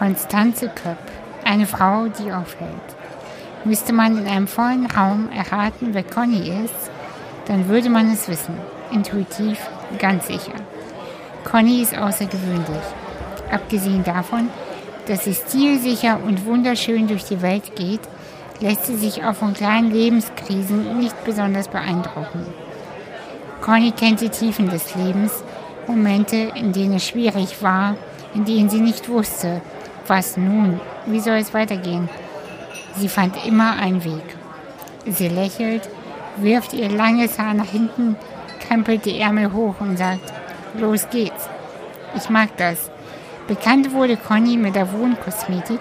Konstanze Köpp, eine Frau, die aufhält. Müsste man in einem vollen Raum erraten, wer Conny ist, dann würde man es wissen. Intuitiv, ganz sicher. Conny ist außergewöhnlich. Abgesehen davon, dass sie stilsicher und wunderschön durch die Welt geht, lässt sie sich auch von kleinen Lebenskrisen nicht besonders beeindrucken. Conny kennt die Tiefen des Lebens, Momente, in denen es schwierig war, in denen sie nicht wusste, was nun, wie soll es weitergehen. Sie fand immer einen Weg. Sie lächelt, wirft ihr langes Haar nach hinten, krempelt die Ärmel hoch und sagt, los geht's. Ich mag das. Bekannt wurde Conny mit der Wohnkosmetik,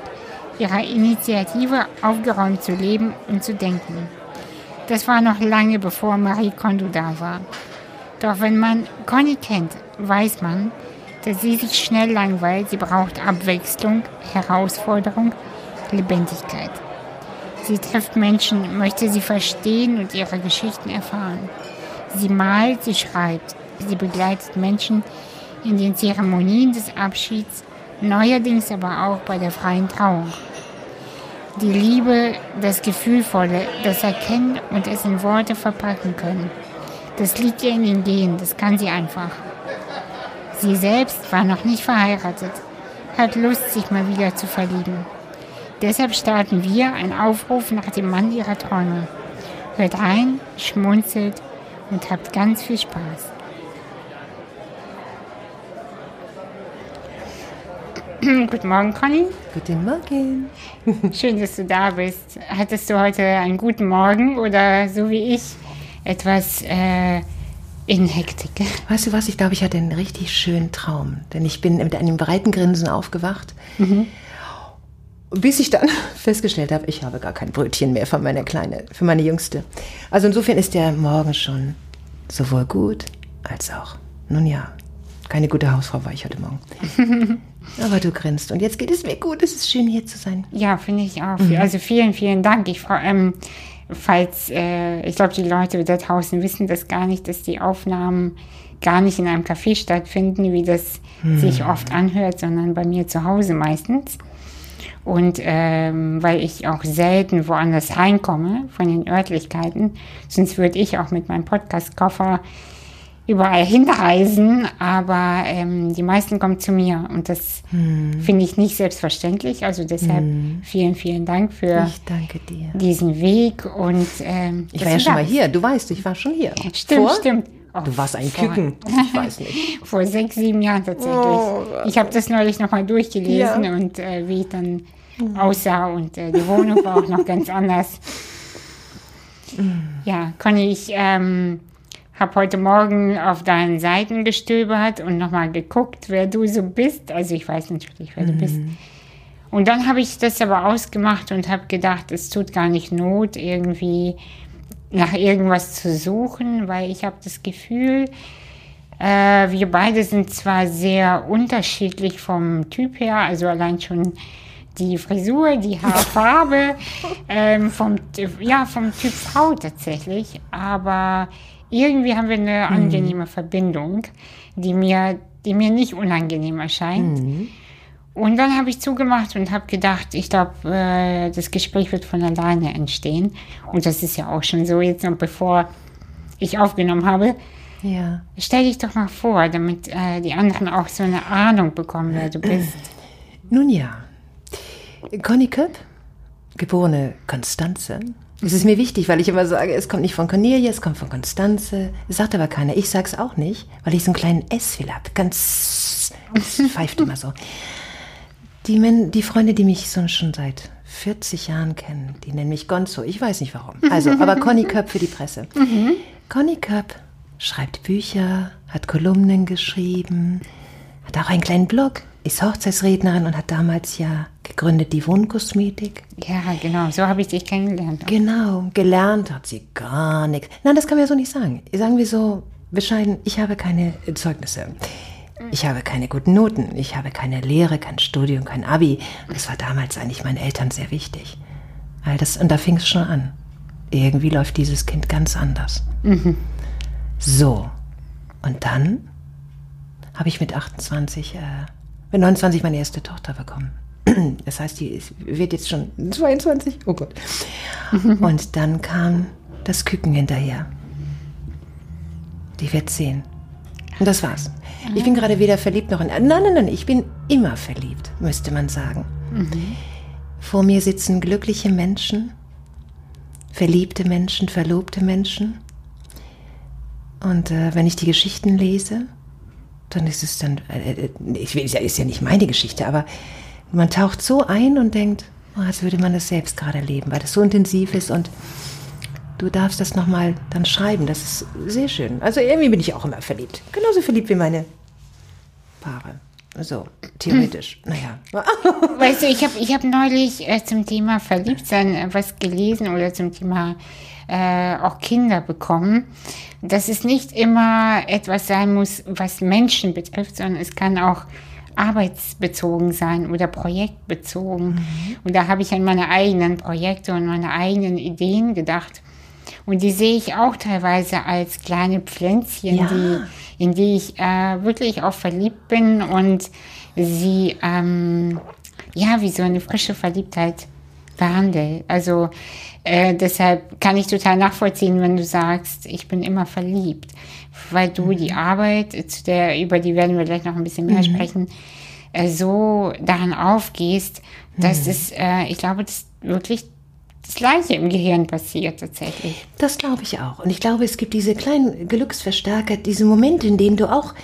ihrer Initiative aufgeräumt zu leben und zu denken. Das war noch lange bevor Marie Kondo da war. Doch wenn man Conny kennt, weiß man, dass sie sich schnell langweilt. Sie braucht Abwechslung, Herausforderung, Lebendigkeit. Sie trifft Menschen, möchte sie verstehen und ihre Geschichten erfahren. Sie malt, sie schreibt, sie begleitet Menschen in den Zeremonien des Abschieds, neuerdings aber auch bei der freien Trauung. Die Liebe, das Gefühlvolle, das Erkennen und es in Worte verpacken können. Das liegt ihr in den Genen, das kann sie einfach. Sie selbst war noch nicht verheiratet, hat Lust, sich mal wieder zu verlieben. Deshalb starten wir einen Aufruf nach dem Mann ihrer Träume. Hört ein, schmunzelt und habt ganz viel Spaß. Guten Morgen, Conny. Guten Morgen. Schön, dass du da bist. Hattest du heute einen guten Morgen oder so wie ich etwas äh, in Hektik? Weißt du was? Ich glaube, ich hatte einen richtig schönen Traum. Denn ich bin mit einem breiten Grinsen aufgewacht. Mhm. Bis ich dann festgestellt habe, ich habe gar kein Brötchen mehr für meine Kleine, für meine Jüngste. Also insofern ist der Morgen schon sowohl gut als auch, nun ja, keine gute Hausfrau war ich heute Morgen. Aber du grinst und jetzt geht es mir gut. Es ist schön hier zu sein. Ja, finde ich auch. Mhm. Also vielen, vielen Dank. Ich ähm, falls, äh, ich glaube, die Leute da draußen wissen das gar nicht, dass die Aufnahmen gar nicht in einem Café stattfinden, wie das mhm. sich oft anhört, sondern bei mir zu Hause meistens. Und ähm, weil ich auch selten woanders reinkomme von den Örtlichkeiten, sonst würde ich auch mit meinem Podcast-Koffer überall hinreisen, aber ähm, die meisten kommen zu mir und das hm. finde ich nicht selbstverständlich. Also deshalb hm. vielen, vielen Dank für diesen Weg und ähm, ich war ja schon mal hier. Du weißt, ich war schon hier. Stimmt, vor? stimmt. Oh, du warst ein vor, Küken. Ich weiß nicht. vor sechs, sieben Jahren tatsächlich. Oh, ich habe das neulich nochmal durchgelesen ja. und äh, wie ich dann hm. aussah und äh, die Wohnung war auch noch ganz anders. Hm. Ja, Conny, ich ähm, habe heute Morgen auf deinen Seiten gestöbert und nochmal geguckt, wer du so bist. Also ich weiß natürlich, wer mhm. du bist. Und dann habe ich das aber ausgemacht und habe gedacht, es tut gar nicht Not, irgendwie nach irgendwas zu suchen, weil ich habe das Gefühl, äh, wir beide sind zwar sehr unterschiedlich vom Typ her, also allein schon die Frisur, die Haarfarbe, ähm, vom, ja, vom Typ Frau tatsächlich, aber irgendwie haben wir eine mhm. angenehme Verbindung, die mir, die mir nicht unangenehm erscheint. Mhm. Und dann habe ich zugemacht und habe gedacht, ich glaube, äh, das Gespräch wird von alleine entstehen. Und das ist ja auch schon so jetzt noch bevor ich aufgenommen habe. Ja. Stell dich doch mal vor, damit äh, die anderen auch so eine Ahnung bekommen, wer du bist. Nun ja. Conny Köpp, geborene Konstanze, es ist mir wichtig, weil ich immer sage, es kommt nicht von Cornelia, es kommt von Konstanze. Es sagt aber keiner. Ich sag's auch nicht, weil ich so einen kleinen S-Fehler habe. Ganz, es pfeift immer so. Die, Men die Freunde, die mich so schon seit 40 Jahren kennen, die nennen mich Gonzo. Ich weiß nicht warum. Also, aber Conny Köpp für die Presse. Mhm. Conny Köpp schreibt Bücher, hat Kolumnen geschrieben, hat auch einen kleinen Blog ist Hochzeitsrednerin und hat damals ja gegründet die Wohnkosmetik. Ja, genau, so habe ich dich kennengelernt. Genau, gelernt hat sie gar nichts. Nein, das kann man ja so nicht sagen. Sagen wir so bescheiden, ich habe keine Zeugnisse. Ich habe keine guten Noten. Ich habe keine Lehre, kein Studium, kein Abi. Das war damals eigentlich meinen Eltern sehr wichtig. Weil das, und da fing es schon an. Irgendwie läuft dieses Kind ganz anders. Mhm. So. Und dann habe ich mit 28 äh, mit 29 meine erste Tochter bekommen. Das heißt, die wird jetzt schon 22. Oh Gott. Und dann kam das Küken hinterher. Die wird zehn. Und das war's. Ich bin gerade weder verliebt noch in. Nein, nein, nein, ich bin immer verliebt, müsste man sagen. Vor mir sitzen glückliche Menschen, verliebte Menschen, verlobte Menschen. Und äh, wenn ich die Geschichten lese, dann ist es dann, äh, äh ich will, ist ja nicht meine Geschichte, aber man taucht so ein und denkt, oh, als würde man das selbst gerade erleben, weil das so intensiv ist und du darfst das nochmal dann schreiben. Das ist sehr schön. Also irgendwie bin ich auch immer verliebt. Genauso verliebt wie meine Paare. So, theoretisch. Hm. Naja. Weißt du, ich habe ich hab neulich äh, zum Thema Verliebtsein äh, was gelesen oder zum Thema äh, auch Kinder bekommen, dass es nicht immer etwas sein muss, was Menschen betrifft, sondern es kann auch arbeitsbezogen sein oder projektbezogen. Mhm. Und da habe ich an meine eigenen Projekte und meine eigenen Ideen gedacht. Und die sehe ich auch teilweise als kleine Pflänzchen, ja. die, in die ich äh, wirklich auch verliebt bin und sie, ähm, ja, wie so eine frische Verliebtheit behandle. Also äh, deshalb kann ich total nachvollziehen, wenn du sagst, ich bin immer verliebt, weil du mhm. die Arbeit, zu der, über die werden wir gleich noch ein bisschen mehr mhm. sprechen, äh, so daran aufgehst, dass mhm. es, äh, ich glaube, das wirklich das Gleiche im Gehirn passiert tatsächlich. Das glaube ich auch. Und ich glaube, es gibt diese kleinen Glücksverstärker, diese Momente, in denen du auch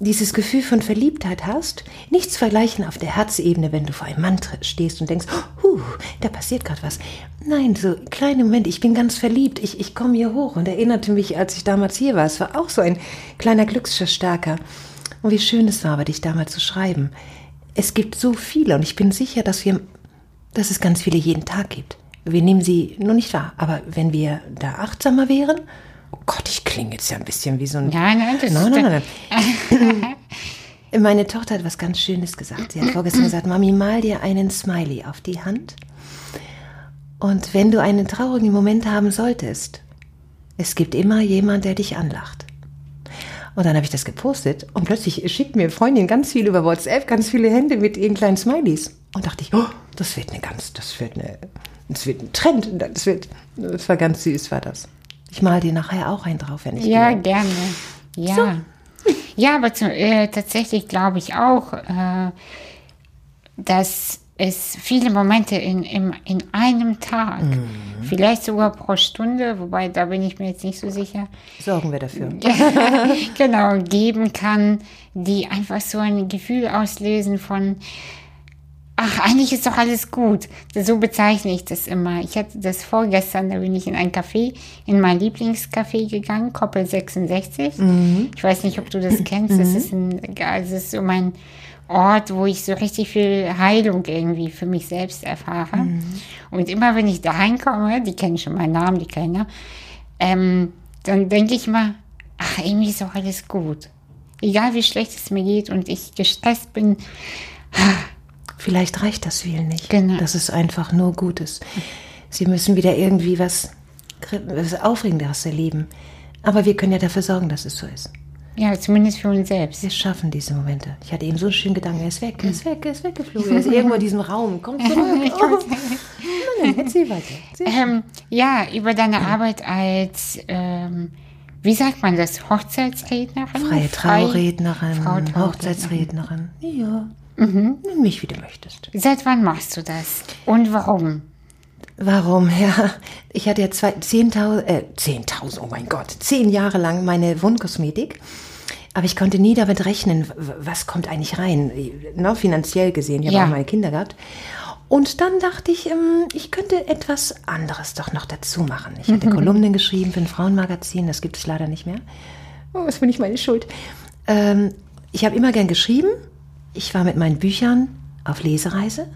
dieses Gefühl von Verliebtheit hast. Nichts vergleichen auf der Herzebene, wenn du vor einem Mann stehst und denkst, huh, da passiert gerade was. Nein, so kleine Momente, ich bin ganz verliebt, ich, ich komme hier hoch und erinnerte mich, als ich damals hier war. Es war auch so ein kleiner Glücksverstärker. Und wie schön es war, bei dich damals zu schreiben. Es gibt so viele und ich bin sicher, dass wir, dass es ganz viele jeden Tag gibt. Wir nehmen sie nur nicht wahr. Aber wenn wir da achtsamer wären, klinge jetzt ja ein bisschen wie so ein. Nein, nein, das nein, nein, nein. Meine Tochter hat was ganz Schönes gesagt. Sie hat vorgestern gesagt, Mami, mal dir einen Smiley auf die Hand. Und wenn du einen traurigen Moment haben solltest, es gibt immer jemand, der dich anlacht. Und dann habe ich das gepostet und plötzlich schickt mir Freundin ganz viel über WhatsApp, ganz viele Hände mit ihren kleinen Smileys. Und dachte ich, oh, das wird eine ganz, das wird eine es wird ein Trend. Das, wird, das war ganz süß, war das. Ich mal dir nachher auch einen drauf, wenn ich Ja, gehe. gerne. Ja. So. Ja, aber zu, äh, tatsächlich glaube ich auch, äh, dass es viele Momente in, in, in einem Tag, mhm. vielleicht sogar pro Stunde, wobei da bin ich mir jetzt nicht so sicher. Sorgen wir dafür. genau, geben kann, die einfach so ein Gefühl auslösen von, ach, eigentlich ist doch alles gut. So bezeichne ich das immer. Ich hatte das vorgestern, da bin ich in ein Café, in mein Lieblingscafé gegangen, Koppel 66. Mhm. Ich weiß nicht, ob du das kennst. Das, mhm. ist ein, also das ist so mein Ort, wo ich so richtig viel Heilung irgendwie für mich selbst erfahre. Mhm. Und immer wenn ich da reinkomme, die kennen schon meinen Namen, die Kellner, ähm, dann denke ich mal, ach, irgendwie ist doch alles gut. Egal wie schlecht es mir geht und ich gestresst bin, Vielleicht reicht das viel nicht. Genau. Das ist einfach nur Gutes. Sie müssen wieder irgendwie was, was Aufregenderes erleben. Aber wir können ja dafür sorgen, dass es so ist. Ja, zumindest für uns selbst. Wir schaffen diese Momente. Ich hatte eben so einen schönen Gedanken, er ist weg, er ist weg, er ist weggeflogen, er ist irgendwo in diesem Raum, komm zurück. Oh. Nein, erzähl weiter. Ähm, ja, über deine Arbeit als, ähm, wie sagt man das, Hochzeitsrednerin? Freie Traurednerin, Frau Hochzeitsrednerin. Ja. Mhm. Nimm mich, wie du möchtest. Seit wann machst du das? Und warum? Warum? Ja, ich hatte ja 10.000, äh, 10.000, oh mein Gott, zehn Jahre lang meine Wundkosmetik. Aber ich konnte nie damit rechnen, was kommt eigentlich rein, ne, finanziell gesehen. Ich habe ja. auch meine Kinder gehabt. Und dann dachte ich, ähm, ich könnte etwas anderes doch noch dazu machen. Ich hatte Kolumnen geschrieben für ein Frauenmagazin, das gibt es leider nicht mehr. Oh, das bin nicht meine Schuld. Ähm, ich habe immer gern geschrieben ich war mit meinen Büchern auf Lesereise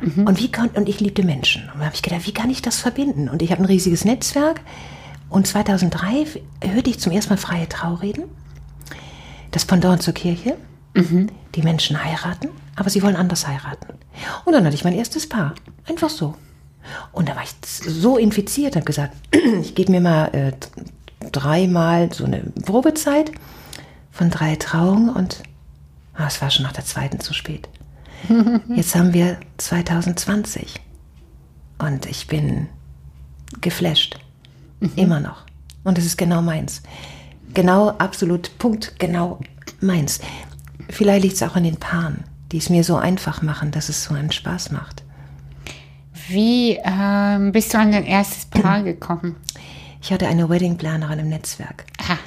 mhm. und, wie kann, und ich liebte Menschen. Und da habe ich gedacht, wie kann ich das verbinden? Und ich habe ein riesiges Netzwerk. Und 2003 hörte ich zum ersten Mal freie Traureden, das Pendant zur Kirche. Mhm. Die Menschen heiraten, aber sie wollen anders heiraten. Und dann hatte ich mein erstes Paar. Einfach so. Und da war ich so infiziert, habe gesagt, ich gebe mir mal äh, dreimal so eine Probezeit von drei Trauungen und Ah, es war schon nach der zweiten zu spät. Jetzt haben wir 2020 und ich bin geflasht. Immer noch. Und es ist genau meins. Genau, absolut, Punkt, genau meins. Vielleicht liegt es auch an den Paaren, die es mir so einfach machen, dass es so einen Spaß macht. Wie ähm, bist du an dein erstes Paar gekommen? Ich hatte eine Weddingplanerin im Netzwerk. Ah,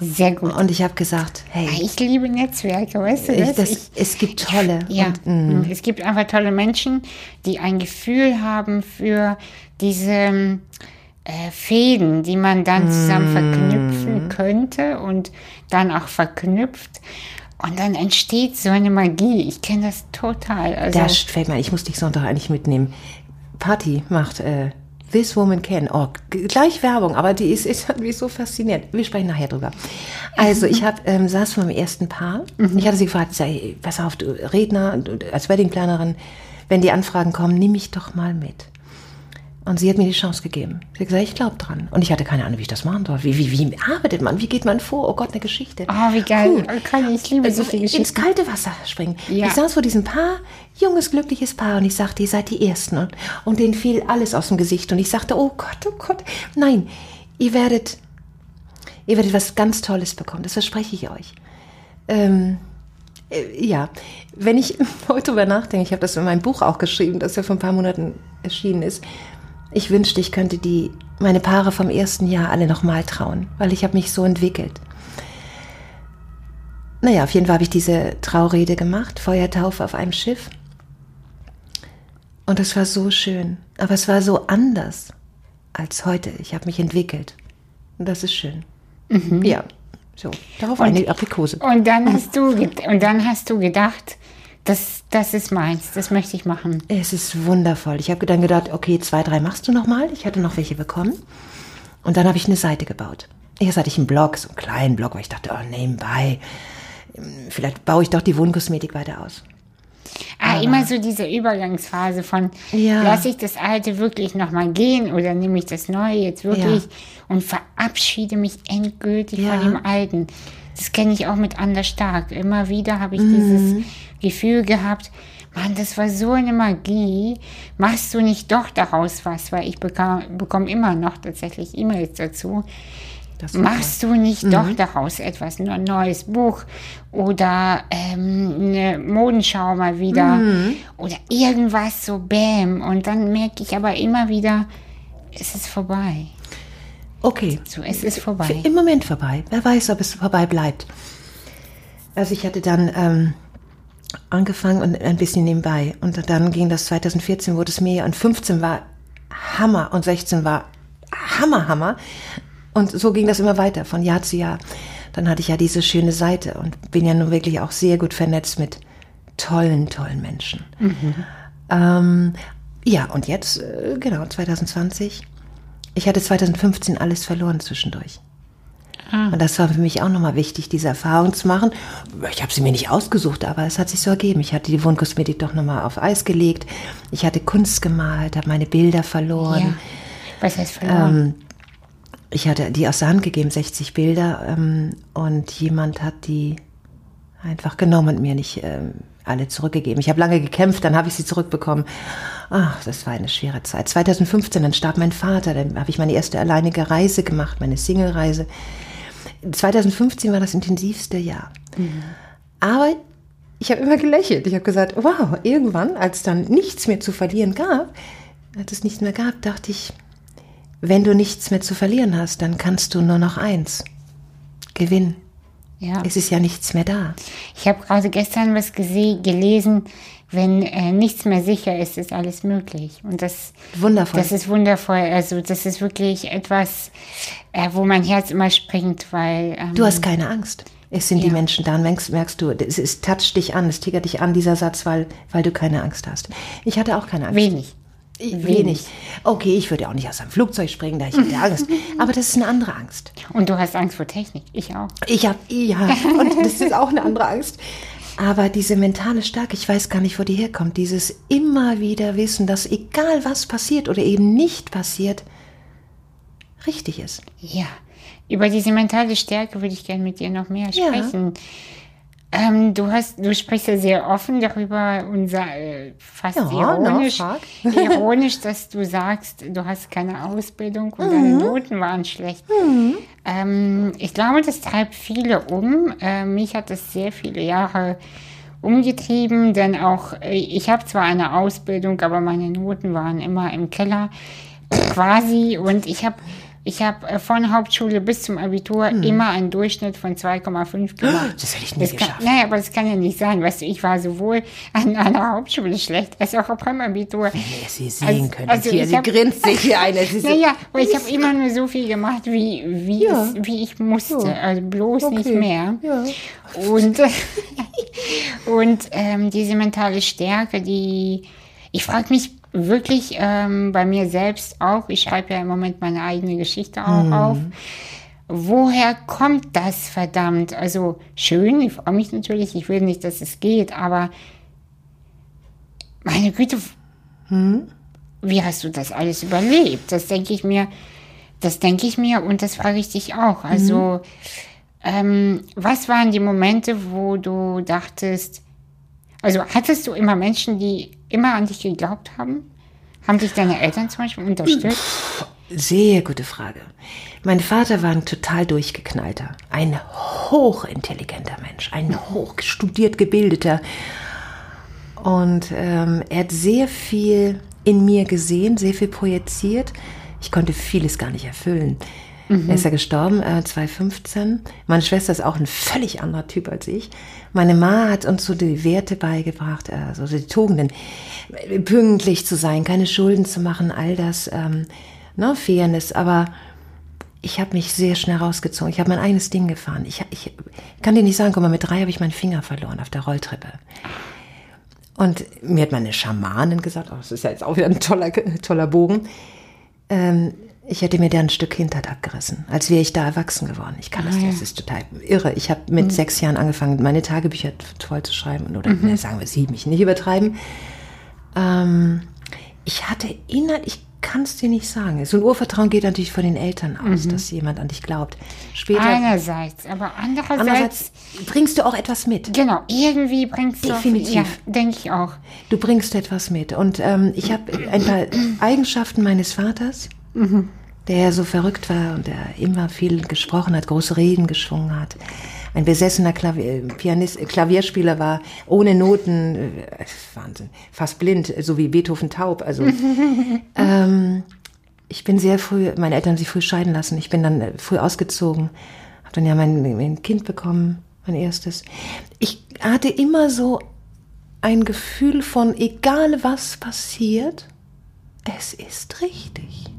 sehr gut. Und ich habe gesagt, hey, Ich liebe Netzwerke, weißt du das? das, Ich- es gibt tolle. ja, Und, mm, es gibt einfach tolle Menschen, die ein Gefühl haben für diese ähm, äh, Fäden, die man dann zusammen verknüpfen könnte und dann auch verknüpft. Und dann entsteht so eine Magie. Ich kenne das total. Also, da fällt mir ich muss dich Sonntag eigentlich mitnehmen. Party macht äh, This Woman Can. Oh, gleich Werbung, aber die ist, ist hat mich so fasziniert. Wir sprechen nachher drüber. Also ich hab, ähm, saß vor meinem ersten Paar. Ich hatte sie gefragt, sei, pass auf, du Redner, du, als Weddingplanerin, wenn die Anfragen kommen, nimm mich doch mal mit. Und sie hat mir die Chance gegeben. Sie hat gesagt, ich glaube dran. Und ich hatte keine Ahnung, wie ich das machen soll. Wie, wie, wie arbeitet man? Wie geht man vor? Oh Gott, eine Geschichte. oh, wie geil. Cool. Oh, Conny, ich liebe so viele ins Geschichten. kalte Wasser springen. Ja. Ich saß vor diesem Paar, junges, glückliches Paar, und ich sagte, ihr seid die Ersten. Und, und denen fiel alles aus dem Gesicht. Und ich sagte, oh Gott, oh Gott, nein, ihr werdet, ihr werdet was ganz Tolles bekommen. Das verspreche ich euch. Ähm, äh, ja, wenn ich heute drüber nachdenke, ich habe das in meinem Buch auch geschrieben, das ja vor ein paar Monaten erschienen ist. Ich wünschte, ich könnte die, meine Paare vom ersten Jahr alle nochmal trauen, weil ich habe mich so entwickelt. Naja, auf jeden Fall habe ich diese Traurede gemacht, Feuertaufe auf einem Schiff. Und es war so schön, aber es war so anders als heute. Ich habe mich entwickelt. Und das ist schön. Ja, so, darauf eine Aprikose. Und dann hast du, und dann hast du gedacht, das, das ist meins, das möchte ich machen. Es ist wundervoll. Ich habe dann gedacht, okay, zwei, drei machst du noch mal. Ich hatte noch welche bekommen. Und dann habe ich eine Seite gebaut. Erst hatte ich einen Blog, so einen kleinen Blog, weil ich dachte, oh, nebenbei. Vielleicht baue ich doch die Wohnkosmetik weiter aus. Ah, immer so diese Übergangsphase von, Ja. lasse ich das Alte wirklich nochmal gehen oder nehme ich das Neue jetzt wirklich und verabschiede mich endgültig Ja. von dem Alten. Das kenne ich auch mit Anders Stark. Immer wieder habe ich Mhm. dieses Gefühl gehabt, Mann, das war so eine Magie. Machst du nicht doch daraus was? Weil ich bekam, bekomme immer noch tatsächlich E-Mails dazu. Das Machst du nicht Mhm. doch daraus etwas, ein neues Buch oder ähm, eine Modenschau mal wieder Mhm. oder irgendwas so Bäm und dann merke ich aber immer wieder, es ist vorbei. Okay. So, es ist vorbei. Im Moment vorbei. Wer weiß, ob es vorbei bleibt. Also ich hatte dann ähm, angefangen und ein bisschen nebenbei. Und dann ging das 2014, wurde es mehr. Und 15 war Hammer und 16 war Hammer, Hammer. Und so ging das immer weiter, von Jahr zu Jahr. Dann hatte ich ja diese schöne Seite und bin ja nun wirklich auch sehr gut vernetzt mit tollen, tollen Menschen. Ähm, ja, und jetzt, äh, genau, 2020. Ich hatte 2015 alles verloren zwischendurch. Und das war für mich auch nochmal wichtig, diese Erfahrung zu machen. Ich habe sie mir nicht ausgesucht, aber es hat sich so ergeben. Ich hatte die Wohnkosmetik doch nochmal auf Eis gelegt. Ich hatte Kunst gemalt, habe meine Bilder verloren. Ja. Was heißt verloren? Ähm, ich hatte die aus der Hand gegeben, 60 Bilder, ähm, und jemand hat die einfach genommen und mir nicht ähm, alle zurückgegeben. Ich habe lange gekämpft, dann habe ich sie zurückbekommen. Ach, das war eine schwere Zeit. 2015, dann starb mein Vater, dann habe ich meine erste alleinige Reise gemacht, meine Single-Reise. 2015 war das intensivste Jahr. Aber ich habe immer gelächelt. Ich habe gesagt, wow, irgendwann, als dann nichts mehr zu verlieren gab, als es nichts mehr gab, dachte ich, wenn du nichts mehr zu verlieren hast, dann kannst du nur noch eins. Gewinnen. Ja. Es ist ja nichts mehr da. Ich habe gerade gestern was gelesen, wenn äh, nichts mehr sicher ist, ist alles möglich. Und das, Wundervoll. das ist wundervoll. Also das ist wirklich etwas, äh, wo mein Herz immer springt, weil ähm, Du hast keine Angst. Es sind die Ja. Menschen da und merkst, merkst du, es, es toucht dich an, es triggert dich an, dieser Satz, weil, weil du keine Angst hast. Ich hatte auch keine Angst. wenig. Ich- Wenig. Okay, ich würde auch nicht aus einem Flugzeug springen, da ich hätte Angst. Aber das ist eine andere Angst. Und du hast Angst vor Technik. Ich auch. Ich habe, ja, und das ist auch eine andere Angst. Aber diese mentale Stärke, ich weiß gar nicht, wo die herkommt. Dieses immer wieder Wissen, dass egal was passiert oder eben nicht passiert, richtig ist. Ja, über diese mentale Stärke würde ich gerne mit dir noch mehr Ja. Ähm, du hast, du sprichst ja sehr offen darüber, unser äh, fast Ja, ironisch, frag. ironisch, dass du sagst, du hast keine Ausbildung und deine Noten waren schlecht. Ähm, ich glaube, das treibt viele um. Äh, mich hat das sehr viele Jahre umgetrieben, denn auch äh, ich habe zwar eine Ausbildung, aber meine Noten waren immer im Keller quasi und ich habe ich habe äh, von Hauptschule bis zum Abitur immer einen Durchschnitt von 2,5 gemacht. Das hätte ich nie Das kann, geschafft. naja, aber das kann ja nicht sein. Weißt du, ich war sowohl an einer Hauptschule schlecht als auch beim Abitur. Wenn ihr sie sehen Also- könnt. also hier, hab- grinst sich hier ein. Naja, aber ich habe immer nur so viel gemacht, wie, wie, Ja. es, wie ich musste. Ja. Also bloß nicht Okay. mehr. Ja. Und, und ähm, diese mentale Stärke, die ich frage mich wirklich ähm, bei mir selbst auch, ich schreibe ja im Moment meine eigene Geschichte auch Mhm. auf. Woher kommt das verdammt? Also schön, ich freue mich natürlich, ich will nicht, dass es geht, aber meine Güte, Hm? wie hast du das alles überlebt? Das denke ich mir, das denke ich mir und das frage ich dich auch. Also, ähm, was waren die Momente, wo du dachtest, also hattest du immer Menschen, die immer an dich geglaubt haben? Haben dich deine Eltern zum Beispiel unterstützt? Sehr gute Frage. Mein Vater war ein total durchgeknallter, ein hochintelligenter Mensch, ein hochstudiert gebildeter. Und ähm, er hat sehr viel in mir gesehen, sehr viel projiziert. Ich konnte vieles gar nicht erfüllen. Er ist ja gestorben, äh, 2015. Meine Schwester ist auch ein völlig anderer Typ als ich. Meine Ma hat uns so die Werte beigebracht, äh, so die Tugenden. Pünktlich zu sein, keine Schulden zu machen, all das, ähm, ne, Fairness. Aber ich habe mich sehr schnell rausgezogen. Ich habe mein eigenes Ding gefahren. Ich, ich kann dir nicht sagen, guck mal, mit drei habe ich meinen Finger verloren auf der Rolltreppe. Und mir hat meine Schamanin gesagt, oh, das ist ja jetzt auch wieder ein toller, toller Bogen, ähm, ich hätte mir da ein Stück Hintert abgerissen, als wäre ich da erwachsen geworden. Ich kann das, das ist total irre. Ich habe mit sechs Jahren angefangen, meine Tagebücher voll zu schreiben. Oder ne, sagen wir sieben, ich nicht übertreiben. Ähm, ich hatte inhalt, ich kann es dir nicht sagen. So ein Urvertrauen geht natürlich von den Eltern aus, dass jemand an dich glaubt. Später, Einerseits, aber andererseits, andererseits bringst du auch etwas mit. genau, irgendwie bringst du, Definitiv. ja, denke ich auch. Du bringst etwas mit. Und ähm, ich habe ein paar Eigenschaften meines Vaters, der so verrückt war und der immer viel gesprochen hat, große Reden geschwungen hat. Ein besessener Klavier, Pianist, äh, Klavierspieler war, ohne Noten, äh, Wahnsinn, fast blind, so wie Beethoven taub. Also ähm, ich bin sehr früh, meine Eltern haben sich früh scheiden lassen. Ich bin dann äh, früh ausgezogen, habe dann ja mein, mein Kind bekommen, mein erstes. Ich hatte immer so ein Gefühl von, egal was passiert, es ist richtig.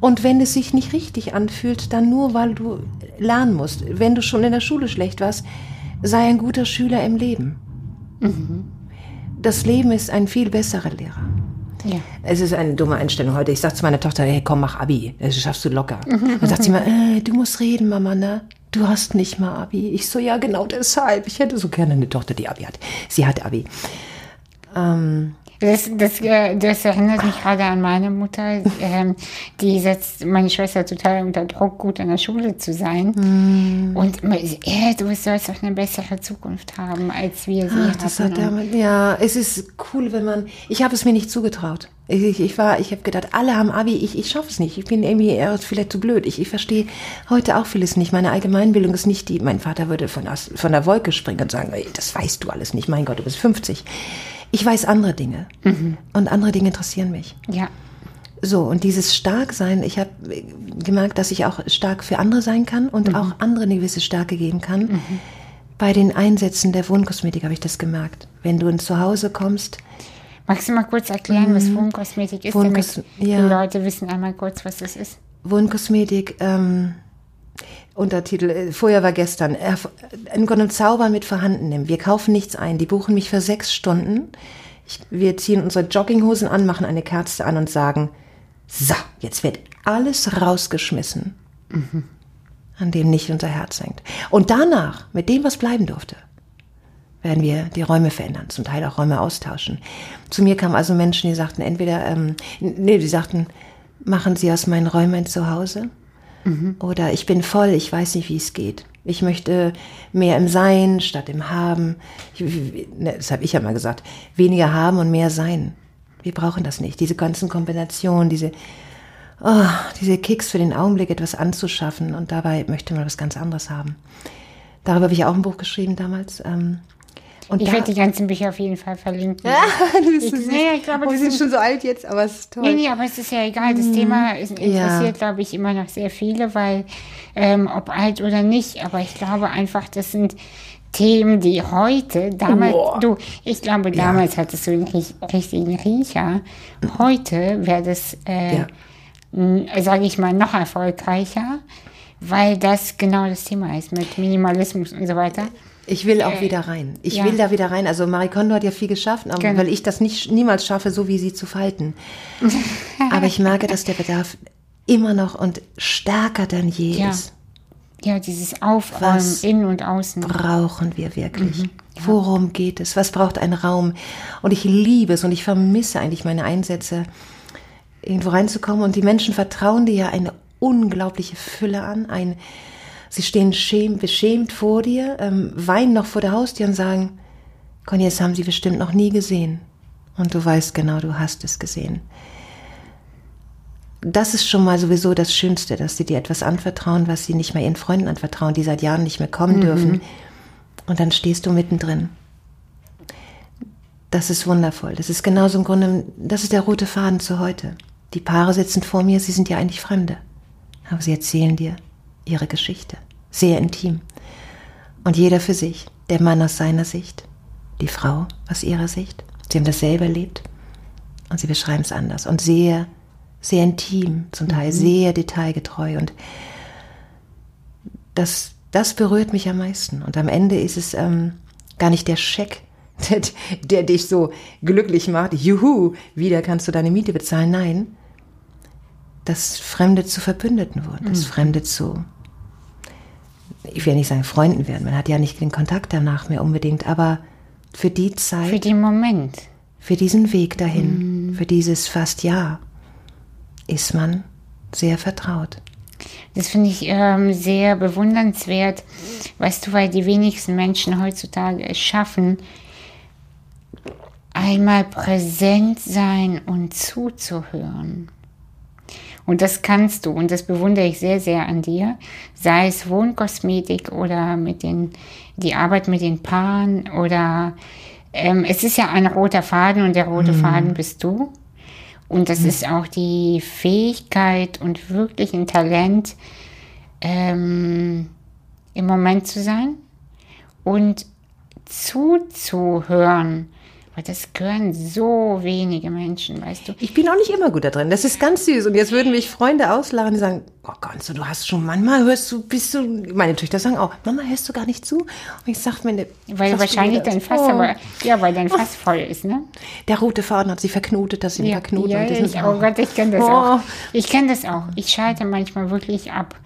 Und wenn es sich nicht richtig anfühlt, dann nur, weil du lernen musst. Wenn du schon in der Schule schlecht warst, sei ein guter Schüler im Leben. Das Leben ist ein viel besserer Lehrer. Ja. Es ist eine dumme Einstellung heute. Ich sage zu meiner Tochter, hey, komm, mach Abi. Das schaffst du locker. Dann sagt sie mal, äh, du musst reden, Mama, ne? Du hast nicht mal Abi. Ich so, ja, genau deshalb. Ich hätte so gerne eine Tochter, die Abi hat. Sie hat Abi. Ähm, Das, das, äh, das erinnert mich gerade an meine Mutter. Ähm, die setzt meine Schwester total unter Druck, gut in der Schule zu sein. Hm. Und äh, du sollst doch eine bessere Zukunft haben, als wir sie Ach, das hat damit, ja, es ist cool, wenn man, ich habe es mir nicht zugetraut. Ich, ich, war, ich habe gedacht, alle haben Abi, ich, ich schaffe es nicht. Ich bin irgendwie eher vielleicht zu blöd. Ich, ich verstehe heute auch vieles nicht. Meine Allgemeinbildung ist nicht die, mein Vater würde von, aus, von der Wolke springen und sagen, ey, das weißt du alles nicht. Mein Gott, du bist 50. Ich weiß andere Dinge. Und andere Dinge interessieren mich. ja. So, und dieses Starksein, ich habe gemerkt, dass ich auch stark für andere sein kann und auch andere eine gewisse Stärke geben kann. Bei den Einsätzen der Wohnkosmetik habe ich das gemerkt. Wenn du ins Zuhause kommst, Magst du mal kurz erklären, was Wohnkosmetik ist, Wohnkos- damit ja. die Leute wissen einmal kurz, was das ist? Wohnkosmetik, ähm, Untertitel, äh, vorher war gestern, äh, im Grunde Zauber mit Vorhandenem. Wir kaufen nichts ein, die buchen mich für sechs Stunden. Ich, wir ziehen unsere Jogginghosen an, machen eine Kerze an und sagen, so, jetzt wird alles rausgeschmissen, an dem nicht unser Herz hängt. Und danach, mit dem, was bleiben durfte, werden wir die Räume verändern, zum Teil auch Räume austauschen. Zu mir kamen also Menschen, die sagten entweder, ähm, nee, die sagten, machen Sie aus meinen Räumen ein Zuhause oder ich bin voll, ich weiß nicht, wie es geht. Ich möchte mehr im Sein statt im Haben. Ich, ne, das habe ich ja mal gesagt. Weniger haben und mehr sein. Wir brauchen das nicht. Diese ganzen Kombinationen, diese, oh, diese Kicks für den Augenblick etwas anzuschaffen und dabei möchte man was ganz anderes haben. Darüber habe ich auch ein Buch geschrieben damals. Ähm, und ich werde die ganzen Bücher auf jeden Fall verlinken. Ja, bist ich, nee, ich glaube, oh, wir sind schon so alt jetzt, aber es ist toll. Nee, nee, aber es ist ja egal. Das mhm. Thema ist, interessiert, ja. glaube ich, immer noch sehr viele, weil, ähm, ob alt oder nicht, aber ich glaube einfach, das sind Themen, die heute, damals, oh. du, ich glaube, damals ja. hattest du einen richtigen Riecher. Heute wäre das, äh, ja. sage ich mal, noch erfolgreicher, weil das genau das Thema ist mit Minimalismus und so weiter. Ich will auch wieder rein. Ich ja. will da wieder rein. Also Marie Kondo hat ja viel geschafft, genau. weil ich das nicht, niemals schaffe, so wie sie zu falten. aber ich merke, dass der Bedarf immer noch und stärker denn je ja. ist. Ja, dieses Aufräumen Was innen und außen. Brauchen wir wirklich? Mhm, ja. Worum geht es? Was braucht ein Raum? Und ich liebe es und ich vermisse eigentlich meine Einsätze, irgendwo reinzukommen. Und die Menschen vertrauen dir ja eine unglaubliche Fülle an, ein Sie stehen schäm, beschämt vor dir, ähm, weinen noch vor der Haustür und sagen, Conny, das haben sie bestimmt noch nie gesehen. Und du weißt genau, du hast es gesehen. Das ist schon mal sowieso das Schönste, dass sie dir etwas anvertrauen, was sie nicht mehr ihren Freunden anvertrauen, die seit Jahren nicht mehr kommen mhm. dürfen. Und dann stehst du mittendrin. Das ist wundervoll. Das ist genauso im Grunde, das ist der rote Faden zu heute. Die Paare sitzen vor mir, sie sind ja eigentlich Fremde. Aber sie erzählen dir, ihre Geschichte. Sehr intim. Und jeder für sich. Der Mann aus seiner Sicht, die Frau aus ihrer Sicht. Sie haben dasselbe erlebt und sie beschreiben es anders. Und sehr, sehr intim, zum Teil mhm. sehr detailgetreu. Und das, das berührt mich am meisten. Und am Ende ist es ähm, gar nicht der Scheck, der, der dich so glücklich macht. Juhu, wieder kannst du deine Miete bezahlen. Nein, dass Fremde zu Verbündeten wurden, dass mhm. Fremde zu ich will nicht sagen Freunden werden, man hat ja nicht den Kontakt danach mehr unbedingt, aber für die Zeit. Für den Moment. Für diesen Weg dahin, mm. für dieses fast Jahr, ist man sehr vertraut. Das finde ich ähm, sehr bewundernswert, weißt du, weil die wenigsten Menschen heutzutage es schaffen, einmal präsent sein und zuzuhören. Und das kannst du und das bewundere ich sehr, sehr an dir. Sei es Wohnkosmetik oder mit den, die Arbeit mit den Paaren oder ähm, es ist ja ein roter Faden und der rote mhm. Faden bist du. Und das mhm. ist auch die Fähigkeit und wirklich ein Talent, ähm, im Moment zu sein und zuzuhören aber das können so wenige Menschen, weißt du. Ich bin auch nicht immer gut da drin. Das ist ganz süß. Und jetzt würden mich Freunde auslachen, die sagen, oh Gott, du hast schon, manchmal hörst du, bist du, meine Töchter sagen auch, Mama, hörst du gar nicht zu? Und ich sag mir, Weil wahrscheinlich dein Fass, oh. aber, ja, weil dein Fass oh. voll ist, ne? Der rote Faden hat sich verknotet, dass sie ja, verknotet. Ja, ich, oh Gott, ich kenne das oh. auch. Ich kenne das auch. Ich schalte manchmal wirklich ab.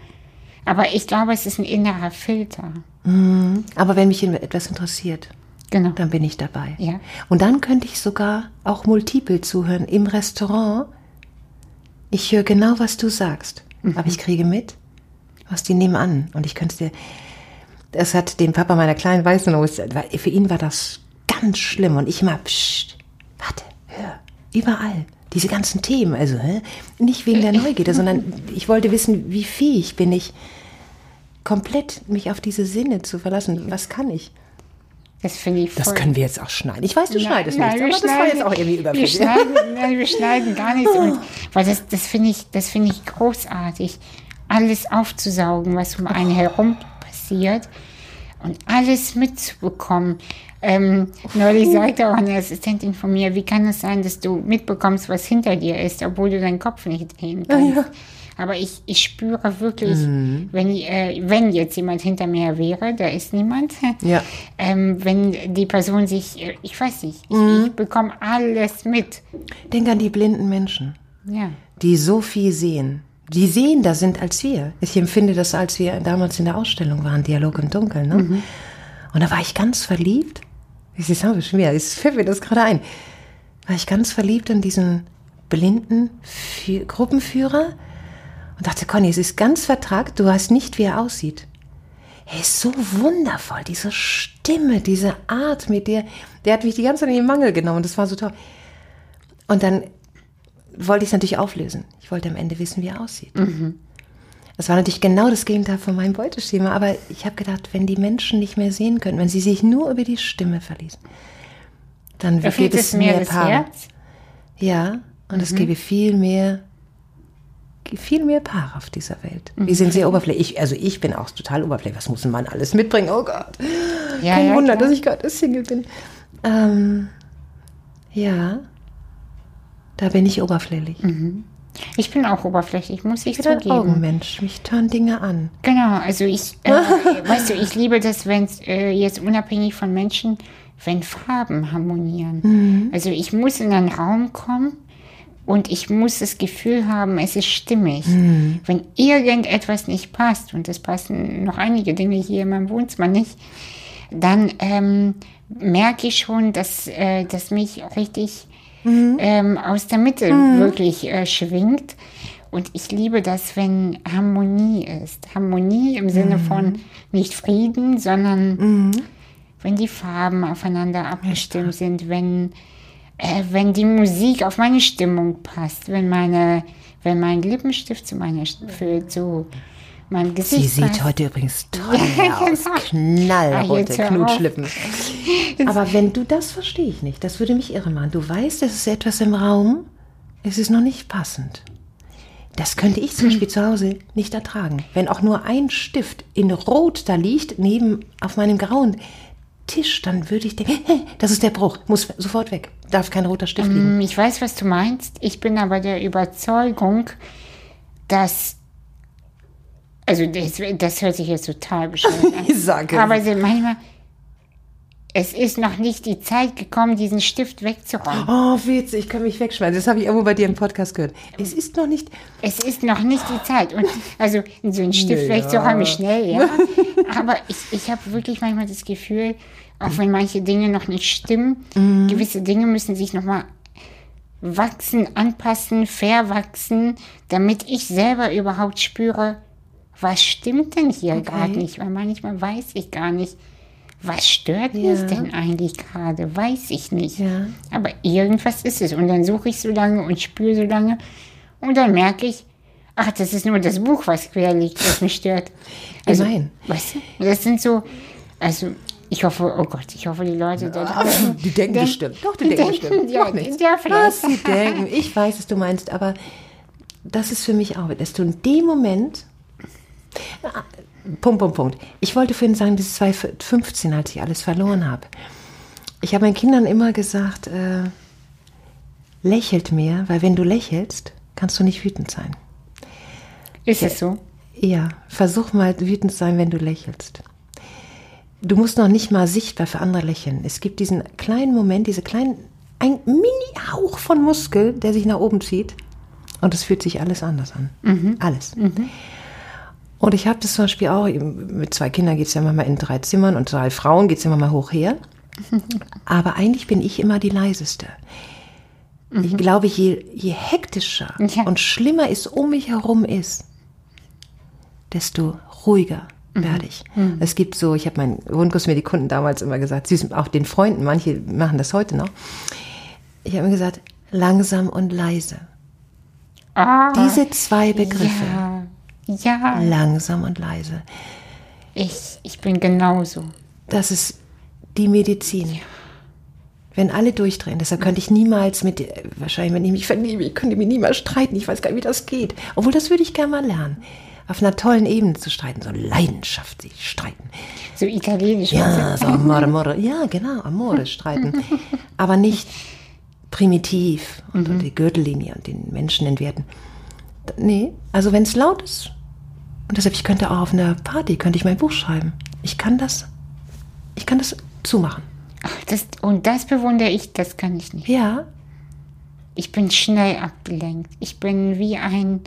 Aber ich glaube, es ist ein innerer Filter. Mhm. Aber wenn mich etwas interessiert, Genau. Dann bin ich dabei. Ja. Und dann könnte ich sogar auch multiple zuhören. Im Restaurant, ich höre genau, was du sagst. Mhm. Aber ich kriege mit, was die nehmen an. Und ich könnte dir, das hat den Papa meiner kleinen Weißen, für ihn war das ganz schlimm. Und ich immer, pst, warte, hör, überall. Diese ganzen Themen, also hä? nicht wegen der Neugierde, sondern ich wollte wissen, wie fähig bin ich, komplett mich auf diese Sinne zu verlassen. Was kann ich? Das finde ich voll. Das können wir jetzt auch schneiden. Ich weiß, du nein, schneidest nein, nicht, aber das war jetzt auch irgendwie überflüssig. Wir schneiden, nein, wir schneiden gar nichts. Und, weil das, das finde ich, das ich großartig, alles aufzusaugen, was um einen herum passiert und alles mitzubekommen. Ähm, neulich sagte auch eine Assistentin von mir, wie kann es sein, dass du mitbekommst, was hinter dir ist, obwohl du deinen Kopf nicht drehen kannst. Ja, ja. Aber ich, ich spüre wirklich, mhm. wenn, äh, wenn jetzt jemand hinter mir wäre, da ist niemand, ja. ähm, wenn die Person sich, äh, ich weiß nicht, ich, mhm. ich bekomme alles mit. Denk an die blinden Menschen, ja. die so viel sehen. Die sehender sind als wir. Ich empfinde das, als wir damals in der Ausstellung waren, Dialog im Dunkeln. Ne? Mhm. Und da war ich ganz verliebt. Ich sage schon wieder, es fällt mir das gerade ein. War ich ganz verliebt in diesen blinden Fü Gruppenführer, und dachte, Conny, es ist ganz vertragt, du weißt nicht, wie er aussieht. er ist so wundervoll, diese Stimme, diese Art, mit der, der hat mich die ganze Zeit in den Mangel genommen. Das war so toll. Und dann wollte ich es natürlich auflösen. Ich wollte am Ende wissen, wie er aussieht. Mhm. Das war natürlich genau das Gegenteil von meinem Beuteschema. Aber ich habe gedacht, wenn die Menschen nicht mehr sehen können, wenn sie sich nur über die Stimme verließen, dann gibt es mehr. Herz? Ja, und es gäbe viel mehr, viel mehr Paare auf dieser Welt. Wir sind sehr oberflächlich. Ich, also ich bin auch total oberflächlich. Was muss ein Mann alles mitbringen? Oh Gott. Ja, Kein ja, Wunder, klar. dass ich gerade Single bin. Ähm, ja, da bin ich oberflächlich. Ich bin auch oberflächlich, muss ich Ich bin ein zugeben. Augenmensch. Mich tören Dinge an. Genau, also ich, äh, weißt du, ich liebe das, wenn äh, jetzt unabhängig von Menschen, wenn Farben harmonieren. Also ich muss in einen Raum kommen und ich muss das Gefühl haben, es ist stimmig. Wenn irgendetwas nicht passt, und es passen noch einige Dinge hier in meinem Wohnzimmer nicht, dann ähm, merke ich schon, dass, äh, dass mich richtig ähm, aus der Mitte wirklich äh, schwingt. Und ich liebe das, wenn Harmonie ist. Harmonie im Sinne von nicht Frieden, sondern wenn die Farben aufeinander abgestimmt sind, wenn, äh, wenn die Musik auf meine Stimmung passt, wenn meine, wenn mein Lippenstift zu meiner für, zu meinem Sie Gesicht sieht passt. heute übrigens toll Ja, aus. genau. Knallrote Ah. Knutschlippen. Aber wenn du das verstehe ich nicht. Das würde mich irre machen. Du weißt, es ist etwas im Raum. Es ist noch nicht passend. Das könnte ich zum Beispiel zu Hause nicht ertragen. Wenn auch nur ein Stift in Rot da liegt, neben auf meinem grauen Tisch, dann würde ich denken, "Hä, das ist der Bruch, muss sofort weg. Darf kein roter Stift liegen. Mm, Ich weiß, was du meinst. Ich bin aber der Überzeugung, dass. Also, das, das hört sich jetzt total bescheuert an. Ich sage aber manchmal. Es ist noch nicht die Zeit gekommen, diesen Stift wegzuräumen. Oh, witzig, ich kann mich wegschmeißen. Das habe ich irgendwo bei dir im Podcast gehört. Es ist noch nicht. Es ist noch nicht die Zeit. Und also so einen Stift wegzuräumen, schnell, ja. Aber ich, ich habe wirklich manchmal das Gefühl, auch wenn manche Dinge noch nicht stimmen, gewisse Dinge müssen sich nochmal wachsen, anpassen, verwachsen, damit ich selber überhaupt spüre, was stimmt denn hier gerade nicht? Weil manchmal weiß ich gar nicht, was stört Ja. denn eigentlich gerade? Weiß ich nicht. Ja. Aber irgendwas ist es. Und dann suche ich so lange und spüre so lange. Und dann merke ich, ach, das ist nur das Buch, was quer liegt, was mich stört. Also, Gemein. weißt du, das sind so, also ich hoffe, oh Gott, ich hoffe, die Leute da draußen. Die denken denk- bestimmt. Doch, die denken bestimmt. Ja, Mach nichts. ja, vielleicht. Was sie denken. Ich weiß, was du meinst, aber das ist für mich auch, dass du in dem Moment. Punkt, Punkt, Punkt. Ich wollte vorhin sagen, das ist 2015, als ich alles verloren habe. Ich habe meinen Kindern immer gesagt, äh, lächelt mehr, weil wenn du lächelst, kannst du nicht wütend sein. Ist es so? Ja, versuch mal wütend zu sein, wenn du lächelst. Du musst noch nicht mal sichtbar für andere lächeln. Es gibt diesen kleinen Moment, diese kleinen, ein Mini-Hauch von Muskel, der sich nach oben zieht. Und es fühlt sich alles anders an. Alles. Und ich habe das zum Beispiel auch, mit zwei Kindern geht es ja immer mal in drei Zimmern und drei Frauen geht es immer mal hoch her. Aber eigentlich bin ich immer die leiseste. Ich glaube, je, je hektischer Ja. und schlimmer es um mich herum ist, desto ruhiger werde ich. Es gibt so, ich habe meinen Rundkurs mir die Kunden damals immer gesagt, süß, auch den Freunden, manche machen das heute noch. Ich habe immer gesagt, langsam und leise. Ah, Diese zwei Begriffe, ja, ja, langsam und leise, ich, ich bin genauso. das ist die Medizin. Wenn alle durchdrehen, deshalb könnte ich niemals mit, wahrscheinlich, wenn ich mich verliebe, ich könnte mich niemals streiten, ich weiß gar nicht, wie das geht. Obwohl, das würde ich gerne mal lernen. Auf einer tollen Ebene zu streiten, so leidenschaftlich streiten. So italienisch. Ja, so amore, amore. Ja, genau, amore streiten. Aber nicht primitiv und unter die Gürtellinie und den Menschen entwerten. Nee, also wenn es laut ist. Und deshalb, ich könnte auch auf einer Party, könnte ich mein Buch schreiben. Ich kann das, ich kann das zumachen. Ach, das, und das bewundere ich, das kann ich nicht. Ja, Ich bin schnell abgelenkt. Ich bin wie ein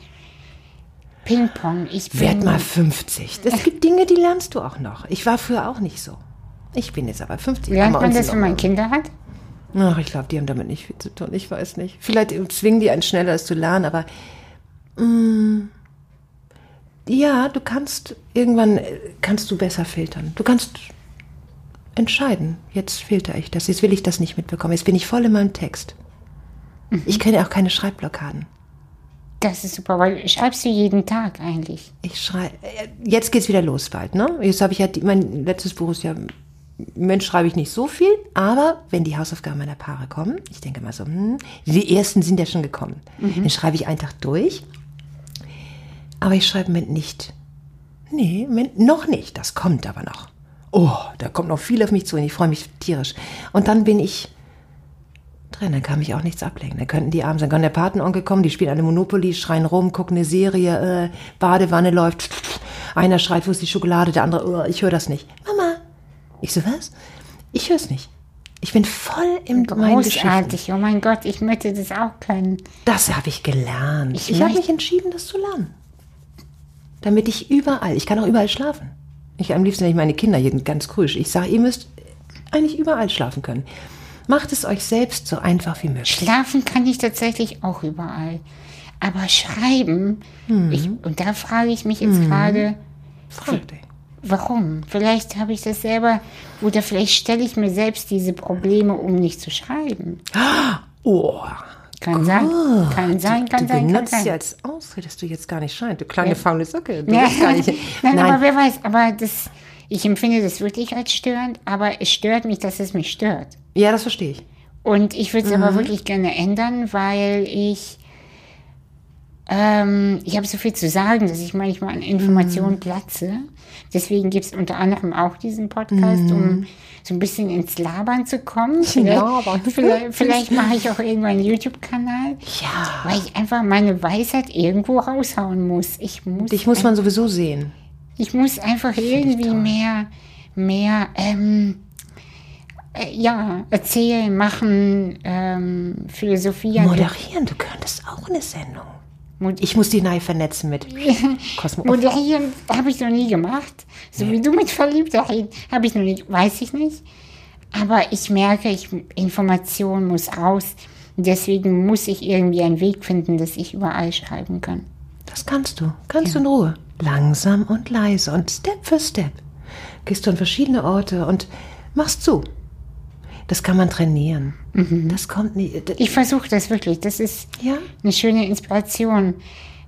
Ping-Pong. Werd mal 50. Es gibt Dinge, die lernst du auch noch. Ich war früher auch nicht so. Ich bin jetzt aber 50. Lernt man das, wenn man Kinder hat? Ach, ich glaube, die haben damit nicht viel zu tun. Ich weiß nicht. Vielleicht zwingen die einen schneller, das zu lernen, aber mm, ja, du kannst irgendwann äh, kannst du besser filtern. Du kannst entscheiden. Jetzt filter ich das. Jetzt will ich das nicht mitbekommen. Jetzt bin ich voll in meinem Text. Ich kenne auch keine Schreibblockaden. Das ist super, weil schreibst du jeden Tag eigentlich? Ich schreibe. Jetzt geht's wieder los bald, ne? Jetzt habe ich ja die, mein letztes Buch ist ja Mensch schreibe ich nicht so viel, aber wenn die Hausaufgaben meiner Paare kommen, ich denke mal so, hm, die ersten sind ja schon gekommen, dann schreibe ich einen Tag durch. Aber ich schreibe mit nicht. Nee, mit, noch nicht. Das kommt aber noch. Oh, da kommt noch viel auf mich zu und ich freue mich tierisch. Und dann bin ich drin, dann kann mich auch nichts ablenken. Dann könnten die abends, dann kann der Patenonkel kommen, die spielen alle Monopoly, schreien rum, gucken eine Serie, äh, Badewanne läuft, einer schreit, wo ist die Schokolade, der andere, oh, ich höre das nicht. Mama. Ich so, was? Ich höre es nicht. Ich bin voll im. Großartig, oh mein Gott, ich möchte das auch können. Das habe ich gelernt. Ich Ich, habe mich entschieden, das zu lernen. Damit ich überall, ich kann auch überall schlafen. Ich am liebsten, wenn ich meine Kinder hier ganz krüsch. Ich sage, ihr müsst eigentlich überall schlafen können. Macht es euch selbst so einfach wie möglich. Schlafen kann ich tatsächlich auch überall. Aber schreiben, Mhm. ich, und da frage ich mich jetzt gerade, Frag dich. warum? Vielleicht habe ich das selber, oder vielleicht stelle ich mir selbst diese Probleme, um nicht zu schreiben. Oh, Kann sein, kann sein, kann du sein, kann benutzt sein. ja als Ausrede, dass du jetzt gar nicht scheint. Du kleine Ja. faule Socke. Du Ja. gar nicht. Nein, aber Nein, wer weiß, aber das, ich empfinde das wirklich als störend, aber es stört mich, dass es mich stört. ja, das verstehe ich. Und ich würde es Mhm. aber wirklich gerne ändern, weil ich, ähm, ich habe so viel zu sagen, dass ich manchmal an Mhm. Informationen platze. Deswegen gibt es unter anderem auch diesen Podcast, um so ein bisschen ins Labern zu kommen. Vielleicht, Mhm. Labern. vielleicht, vielleicht mache ich auch irgendwann einen YouTube-Kanal, Ja. weil ich einfach meine Weisheit irgendwo raushauen muss. Ich muss, Dich muss man sowieso sehen. ich muss einfach irgendwie mehr, mehr, ähm, äh, ja, erzählen, machen, ähm, philosophieren. Moderieren, du könntest auch eine Sendung. Ich muss die neu vernetzen mit Cosmo. Moderieren habe ich noch nie gemacht. So wie du mit Verliebtheit habe ich noch nie, weiß ich nicht. Aber ich merke, ich, Information muss raus. Deswegen muss ich irgendwie einen Weg finden, dass ich überall schreiben kann. Das kannst du. Kannst du in Ruhe. Langsam und leise und Step für Step. Gehst du an verschiedene Orte und machst zu. Das kann man trainieren. Das kommt nicht. Ich versuche das wirklich. Das ist Ja? eine schöne Inspiration.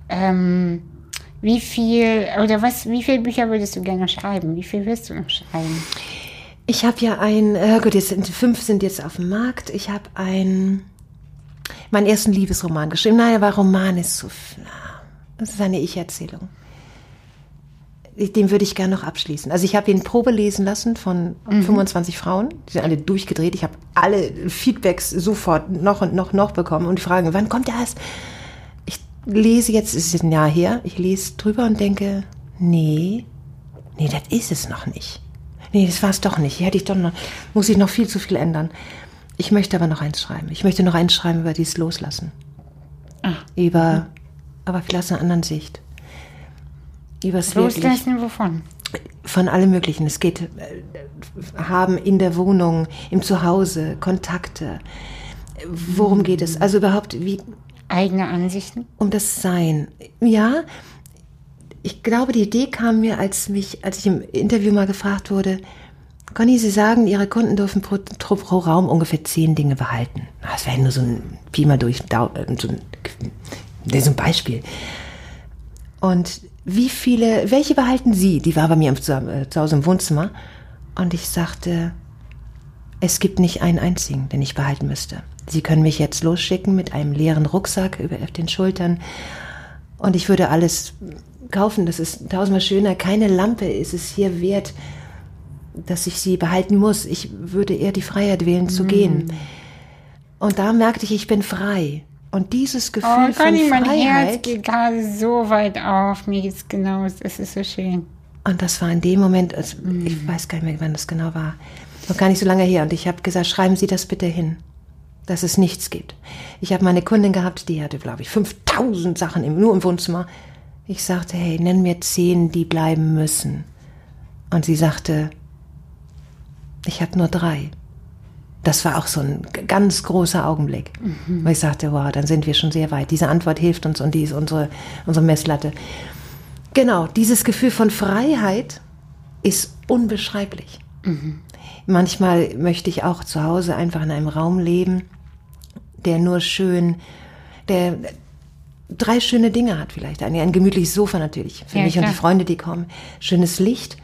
Ähm, wie viel oder was? Wie viele Bücher würdest du gerne schreiben? Wie viel willst du noch schreiben? Ich habe ja ein, äh, gut, jetzt sind fünf sind jetzt auf dem Markt. Ich habe ein, meinen ersten Liebesroman geschrieben. Naja, aber Roman ist so, na, das ist eine Ich-Erzählung. Den würde ich gerne noch abschließen. Also ich habe ihn Probe lesen lassen von 25 Frauen. Die sind alle durchgedreht. Ich habe alle Feedbacks sofort noch und noch noch bekommen und die fragen, wann kommt das? Ich lese jetzt, es ist ein Jahr her, ich lese drüber und denke, nee, nee, das ist es noch nicht. Nee, das war es doch nicht. Hier hätte ich doch noch, muss ich noch viel zu viel ändern. Ich möchte aber noch eins schreiben. Ich möchte noch eins schreiben über dieses Loslassen. Über, aber vielleicht aus einer anderen Sicht. Übers Loslassen wovon? von allem Möglichen. Es geht äh, haben in der Wohnung, im Zuhause, Kontakte. Worum geht es? Also überhaupt, wie, Eigene Ansichten? um das Sein. Ja, ich glaube, die Idee kam mir, als mich, als ich im Interview mal gefragt wurde, Conny, Sie sagen, Ihre Kunden dürfen pro, pro, Raum ungefähr zehn Dinge behalten. Na, Das wäre nur so ein Pi mal durch, äh, so ein, so ein Beispiel. Und wie viele, welche behalten Sie? Die war bei mir im, zu, äh, zu Hause im Wohnzimmer. Und ich sagte, es gibt nicht einen einzigen, den ich behalten müsste. Sie können mich jetzt losschicken mit einem leeren Rucksack über auf den Schultern und ich würde alles kaufen. Das ist tausendmal schöner. Keine Lampe ist es hier wert, dass ich sie behalten muss. Ich würde eher die Freiheit wählen zu gehen. Und da merkte ich, ich bin frei. Und dieses Gefühl Oh, von Conny, mein Herz Freiheit. geht gerade so weit auf. Mir geht's genau, es ist so schön. Und das war in dem Moment, also ich weiß gar nicht mehr, wann das genau war, noch gar nicht so lange her. Und ich habe gesagt, schreiben Sie das bitte hin, dass es nichts gibt. Ich habe meine Kundin gehabt, die hatte, glaube ich, 5000 Sachen im, nur im Wohnzimmer. Ich sagte, hey, nenn mir zehn, die bleiben müssen. Und sie sagte, ich habe nur drei. Das war auch so ein ganz großer Augenblick. Weil ich sagte, wow, dann sind wir schon sehr weit. Diese Antwort hilft uns und die ist unsere, unsere Messlatte. Genau, dieses Gefühl von Freiheit ist unbeschreiblich. Manchmal möchte ich auch zu Hause einfach in einem Raum leben, der nur schön, der drei schöne Dinge hat vielleicht. Ein, ein gemütliches Sofa natürlich, für Ja, mich und klar. die Freunde, die kommen. Schönes Licht,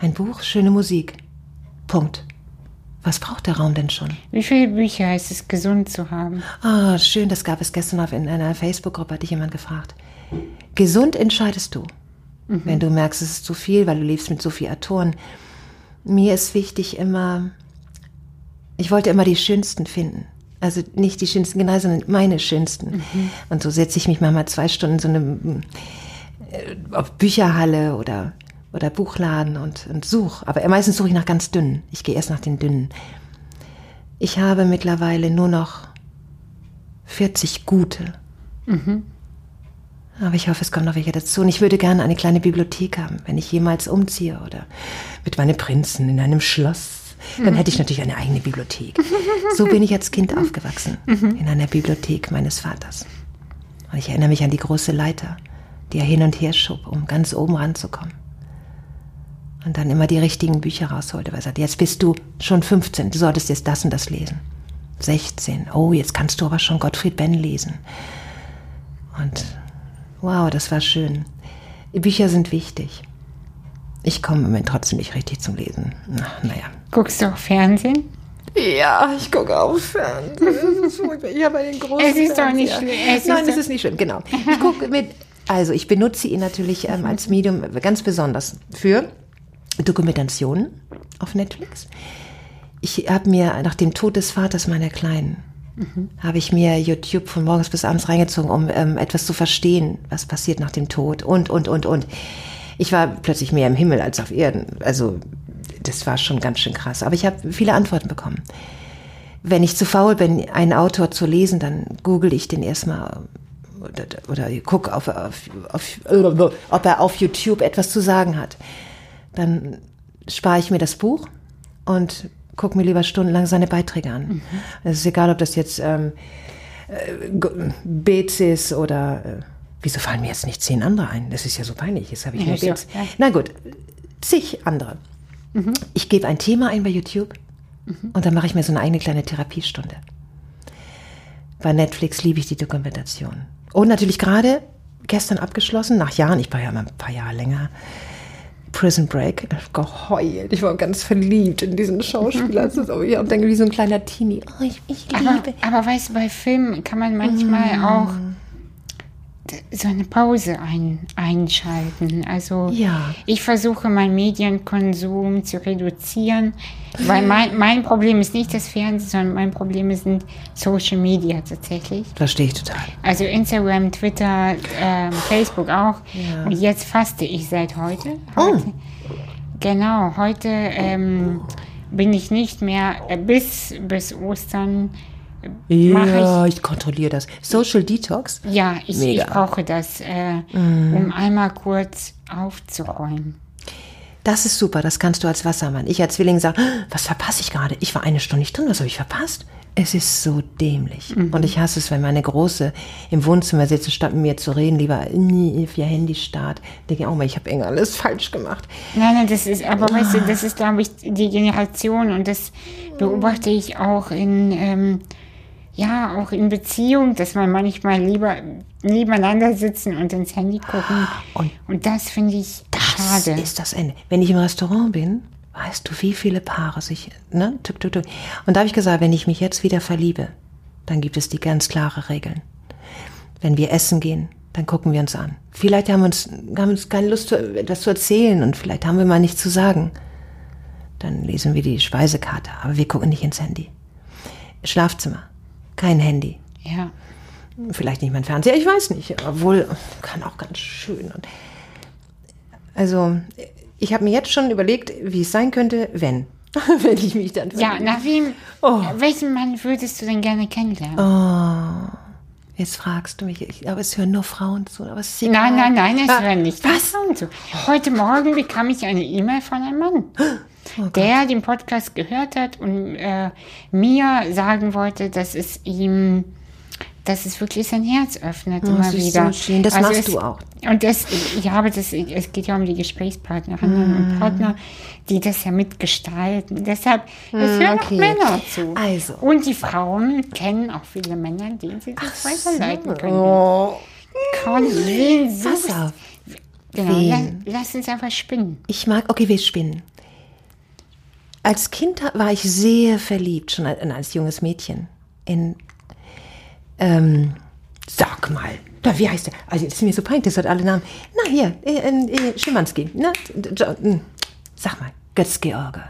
ein Buch, schöne Musik. Punkt. Was braucht der Raum denn schon? Wie viele Bücher heißt es, gesund zu haben? Ah, schön, das gab es gestern auf in einer Facebook-Gruppe, hat dich jemand gefragt. Gesund entscheidest du. Wenn du merkst, es ist zu viel, weil du lebst mit so viel Autoren. Mir ist wichtig immer, ich wollte immer die schönsten finden. Also nicht die schönsten genau, sondern meine schönsten. Und so setze ich mich manchmal zwei Stunden in so eine äh, auf Bücherhalle oder, oder Buchladen und, und suche. Aber meistens suche ich nach ganz dünnen. Ich gehe erst nach den dünnen. Ich habe mittlerweile nur noch 40 gute. Aber ich hoffe, es kommen noch welche dazu. Und ich würde gerne eine kleine Bibliothek haben, wenn ich jemals umziehe oder mit meinen Prinzen in einem Schloss. Dann hätte ich natürlich eine eigene Bibliothek. So bin ich als Kind aufgewachsen, in einer Bibliothek meines Vaters. Und ich erinnere mich an die große Leiter, die er hin und her schob, um ganz oben ranzukommen. Und dann immer die richtigen Bücher rausholte, weil er sagte, jetzt bist du schon 15, du solltest jetzt das und das lesen. 16, oh, jetzt kannst du aber schon Gottfried Benn lesen. Und wow, das war schön. Die Bücher sind wichtig. Ich komme im Moment trotzdem nicht richtig zum Lesen. Na, naja. Guckst du auch Fernsehen? Ja, ich gucke auf Fernsehen. Ich habe einen großen Es ist doch nicht schlimm. Es ist Nein, es ist nicht schlimm, genau. Ich gucke mit, also ich benutze ihn natürlich ähm, als Medium ganz besonders für Dokumentationen auf Netflix. Ich habe mir nach dem Tod des Vaters meiner Kleinen habe ich mir YouTube von morgens bis abends reingezogen, um ähm, etwas zu verstehen, was passiert nach dem Tod und, und, und, und. Ich war plötzlich mehr im Himmel als auf Erden. Also das war schon ganz schön krass. Aber ich habe viele Antworten bekommen. Wenn ich zu faul bin, einen Autor zu lesen, dann google ich den erstmal oder, oder guck, auf, auf, auf, ob er auf YouTube etwas zu sagen hat. Dann spare ich mir das Buch und gucke mir lieber stundenlang seine Beiträge an. Es ist egal, ob das jetzt ähm, äh, Beetz ist oder äh, wieso fallen mir jetzt nicht zehn andere ein? Das ist ja so peinlich. Jetzt habe ich Ja, nur Beetz. ja. Na gut, zig andere. Ich gebe ein Thema ein bei YouTube und dann mache ich mir so eine eigene kleine Therapiestunde. Bei Netflix liebe ich die Dokumentation. Und natürlich gerade gestern abgeschlossen, nach Jahren, ich war ja immer ein paar Jahre länger, Prison Break. Geheult. Ich war ganz verliebt in diesen Schauspieler. Das ist auch, ja, und dann wie so ein kleiner Teenie. Oh, ich, ich Aber, liebe. aber weißt du, bei Filmen kann man manchmal auch d- so eine Pause ein, einschalten. Also Ja. ich versuche meinen Medienkonsum zu reduzieren, weil mein, mein Problem ist nicht das Fernsehen, sondern mein Problem sind Social Media tatsächlich. Verstehe ich total. Also Instagram, Twitter, ähm, Facebook auch. Ja. Und jetzt faste ich seit heute. heute Genau, heute ähm, bin ich nicht mehr äh, bis, bis Ostern. Ja, ich, kontrolliere das. Social Detox. Ja, ich, ich brauche das, äh, um einmal kurz aufzuräumen. Das ist super, das kannst du als Wassermann. Ich als Zwilling sage, was verpasse ich gerade? Ich war eine Stunde nicht drin, was habe ich verpasst? Es ist so dämlich. Und ich hasse es, wenn meine Große im Wohnzimmer sitzt, statt mit mir zu reden, lieber auf ihr Handy starrt. Denke, oh mal, ich habe irgendwie alles falsch gemacht. Nein, nein, das ist, aber weißt du, das ist, glaube ich, die Generation und das beobachte ich auch in, ähm, ja, auch in Beziehung, dass man manchmal lieber nebeneinander sitzen und ins Handy gucken. Und Und das finde ich Das schade. ist das Ende. Wenn ich im Restaurant bin, weißt du, wie viele Paare sich, ne, tuk, tuk, tuk. Und da habe ich gesagt, wenn ich mich jetzt wieder verliebe, dann gibt es die ganz klare Regeln. Wenn wir essen gehen, dann gucken wir uns an. Vielleicht haben wir uns, haben uns keine Lust, etwas zu erzählen und vielleicht haben wir mal nichts zu sagen. Dann lesen wir die Speisekarte, aber wir gucken nicht ins Handy. Schlafzimmer, kein Handy. Ja. Vielleicht nicht mein Fernseher, ich weiß nicht. Obwohl, kann auch ganz schön. Und also, ich habe mir jetzt schon überlegt, wie es sein könnte, wenn. wenn ich mich dann Ja, verliebe. nach wem, Oh. welchen Mann würdest du denn gerne kennenlernen? Jetzt fragst du mich, ich, aber es hören nur Frauen zu. Aber es ist Nein, egal. nein, nein, es Ah, wäre nicht. Was? Und so. Heute Morgen bekam ich eine E-Mail von einem Mann, Oh der den Podcast gehört hat und äh, mir sagen wollte, dass es ihm dass es wirklich sein Herz öffnet Oh, immer das ist wieder. so schön. Das machst du auch. Und das, ja, aber das, es geht ja um die Gesprächspartnerinnen und Mm. Partner, die das ja mitgestalten. Deshalb, es hören okay. auch Männer zu. Also. Und die Frauen kennen auch viele Männer, denen sie das weiterleiten können. Oh, Conny, wen pass suchst auf. Genau, la- lass uns einfach spinnen. Ich mag, okay, wir spinnen. Als Kind war ich sehr verliebt, schon als, junges Mädchen. In, ähm, sag mal, da, wie heißt der? Also, das ist mir so peinlich, das hat alle Namen. Na, hier, äh, äh, Schimanski, ne? Jo- hm, Sag mal, Götz-George.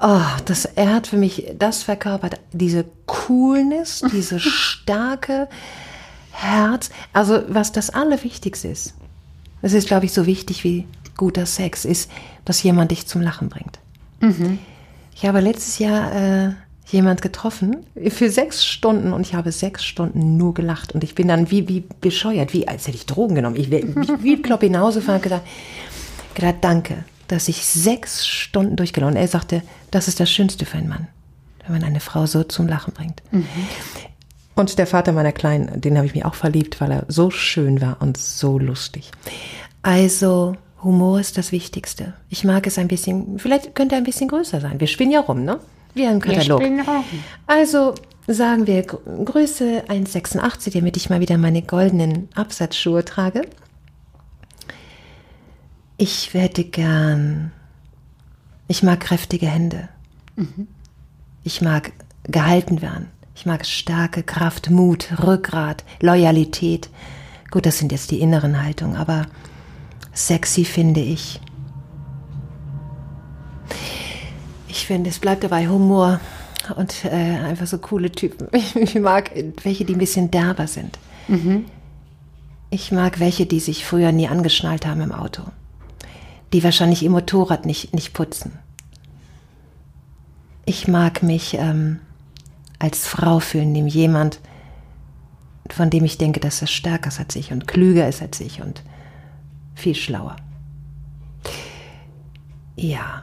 Oh, das, er hat für mich das verkörpert, diese Coolness, diese starke Herz. Also, was das Allerwichtigste ist, es ist, glaube ich, so wichtig wie guter Sex, ist, dass jemand dich zum Lachen bringt. Ich habe letztes Jahr äh, jemand getroffen für sechs Stunden und ich habe sechs Stunden nur gelacht und ich bin dann wie, wie bescheuert, wie als hätte ich Drogen genommen. Ich wäre wie, Klopp hinausgefahren und gedacht, gedacht, danke, dass ich sechs Stunden durchgelaufen. Er sagte, das ist das Schönste für einen Mann, wenn man eine Frau so zum Lachen bringt. Und der Vater meiner Kleinen, den habe ich mir auch verliebt, weil er so schön war und so lustig. Also, Humor ist das Wichtigste. Ich mag es ein bisschen, vielleicht könnte er ein bisschen größer sein. Wir spinnen ja rum, ne? Wie Wir Katalog. spinnen rum. Also sagen wir Gr- Größe 1,86, damit ich mal wieder meine goldenen Absatzschuhe trage. Ich hätte gern. Ich mag kräftige Hände. Ich mag gehalten werden. Ich mag starke Kraft, Mut, Rückgrat, Loyalität. Gut, das sind jetzt die inneren Haltungen, aber sexy finde ich. Ich finde, es bleibt dabei Humor und äh, einfach so coole Typen. Ich mag welche, die ein bisschen derber sind. Ich mag welche, die sich früher nie angeschnallt haben im Auto. Die wahrscheinlich ihr Motorrad nicht, nicht putzen. Ich mag mich ähm, als Frau fühlen, dem jemand, von dem ich denke, dass er stärker ist als ich und klüger ist als ich und viel schlauer. Ja,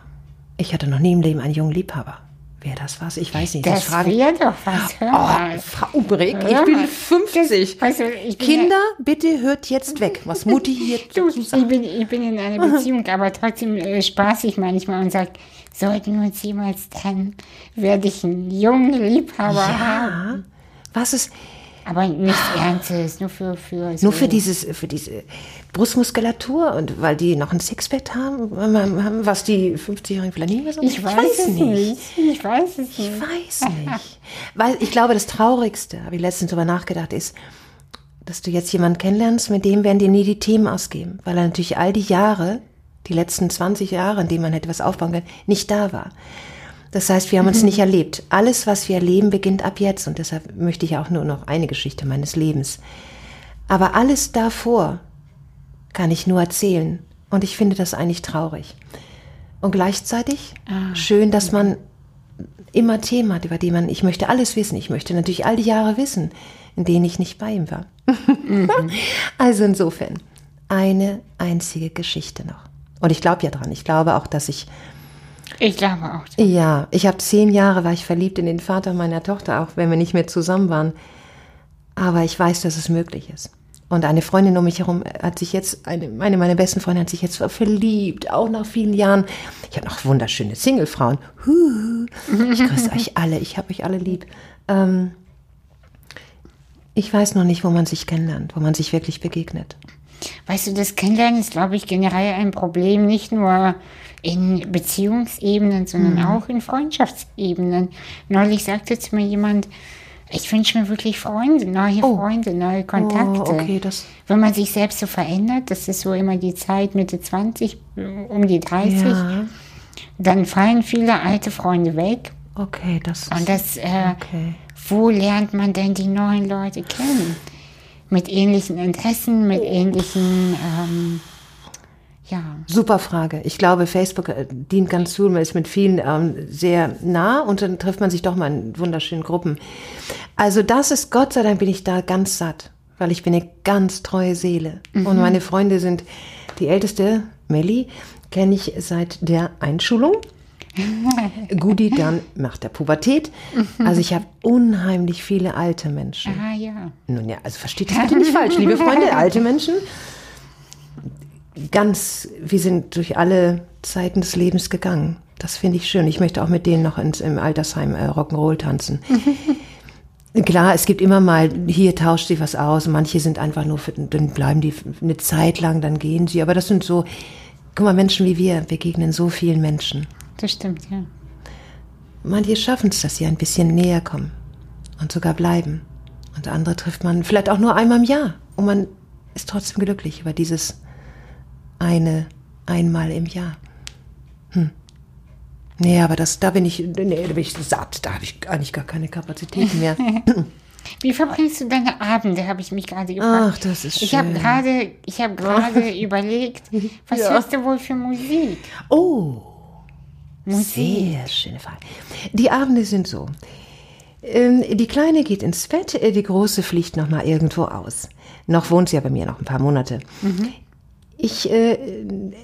ich hatte noch nie im Leben einen jungen Liebhaber. Wer das war, ich weiß nicht. Das fragen- wäre doch was. Oh, Frau Brick, ich bin mal. 50. Das- also, ich bin Kinder, bitte hört jetzt weg, was Mutti hier Du, ich bin, ich bin in einer Beziehung, aber trotzdem äh, spaßig manchmal und sage, sollten wir uns jemals trennen, werde ich einen jungen Liebhaber haben. Ja, was ist, Aber nichts Ernstes, nur für, für so. nur für dieses, für diese Brustmuskulatur und weil die noch ein Sixpack haben, haben, was die 50-Jährigen vielleicht nie mehr so Ich weiß, es nicht. Ich weiß es nicht. Ich weiß nicht. Weil ich glaube, das Traurigste, habe ich letztens drüber nachgedacht, ist, dass du jetzt jemanden kennenlernst, mit dem werden dir nie die Themen ausgeben, weil er natürlich all die Jahre, die letzten 20 Jahre, in denen man hätte was aufbauen können, nicht da war. Das heißt, wir haben uns nicht erlebt. Alles, was wir erleben, beginnt ab jetzt und deshalb möchte ich auch nur noch eine Geschichte meines Lebens. Aber alles davor kann ich nur erzählen und ich finde das eigentlich traurig. Und gleichzeitig schön, dass man immer Themen hat, über die man, ich möchte alles wissen. Ich möchte natürlich all die Jahre wissen, in denen ich nicht bei ihm war. Also insofern, eine einzige Geschichte noch. Und ich glaube ja dran. Ich glaube auch, dass ich, Ich glaube auch. ja, ich habe zehn Jahre, war ich verliebt in den Vater meiner Tochter, auch wenn wir nicht mehr zusammen waren. Aber ich weiß, dass es möglich ist. Und eine Freundin um mich herum hat sich jetzt, eine, eine meiner besten Freunde hat sich jetzt verliebt, auch nach vielen Jahren. Ich habe noch wunderschöne Singlefrauen. Ich grüße euch alle, ich habe euch alle lieb. Ähm, ich weiß noch nicht, wo man sich kennenlernt, wo man sich wirklich begegnet. Weißt du, das Kennenlernen ist, glaube ich, generell ein Problem, nicht nur in Beziehungsebenen, sondern Mhm. auch in Freundschaftsebenen. Neulich sagte zu mir jemand, ich wünsche mir wirklich Freunde, neue Freunde, neue Kontakte. Oh, okay, das- Wenn man sich selbst so verändert, das ist so immer die Zeit Mitte 20, um die 30, Ja, dann fallen viele alte Freunde weg. okay, das ist, Und das, äh, okay. wo lernt man denn die neuen Leute kennen? Mit ähnlichen Interessen, mit ähnlichen, ähm, ja. Super Frage. Ich glaube, Facebook äh, dient ganz zu, man ist mit vielen ähm, sehr nah und dann trifft man sich doch mal in wunderschönen Gruppen. Also das ist, Gott sei Dank bin ich da ganz satt, weil ich bin eine ganz treue Seele. Und meine Freunde sind, die älteste, Melli, kenne ich seit der Einschulung. Gudi dann macht der Pubertät. Also ich habe unheimlich viele alte Menschen. Ah ja. Nun ja, also versteht das bitte nicht falsch, liebe Freunde, alte Menschen. Ganz, wir sind durch alle Zeiten des Lebens gegangen. Das finde ich schön. Ich möchte auch mit denen noch ins, im Altersheim äh, Rock'n'Roll tanzen. Klar, es gibt immer mal, hier tauscht sich was aus. Manche sind einfach nur, für, dann bleiben die eine Zeit lang, dann gehen sie. Aber das sind so, guck mal, Menschen wie wir begegnen so vielen Menschen. Das stimmt, ja. Manche schaffen es, dass sie ein bisschen näher kommen und sogar bleiben. Und andere trifft man vielleicht auch nur einmal im Jahr. Und man ist trotzdem glücklich über dieses eine einmal im Jahr. Hm. Nee, aber das, da bin ich, nee, da bin ich satt. Da habe ich eigentlich gar keine Kapazitäten mehr. Wie verbringst du deine Abende, habe ich mich gerade gefragt. Ach, das ist Ich habe schön. gerade, ich habe gerade überlegt, was Ja. hörst du wohl für Musik? Oh, Musik. sehr schöne Frage. Die Abende sind so. Ähm, Die Kleine geht ins Bett, äh, die Große fliegt noch mal irgendwo aus. Noch wohnt sie ja bei mir noch ein paar Monate. Ich äh,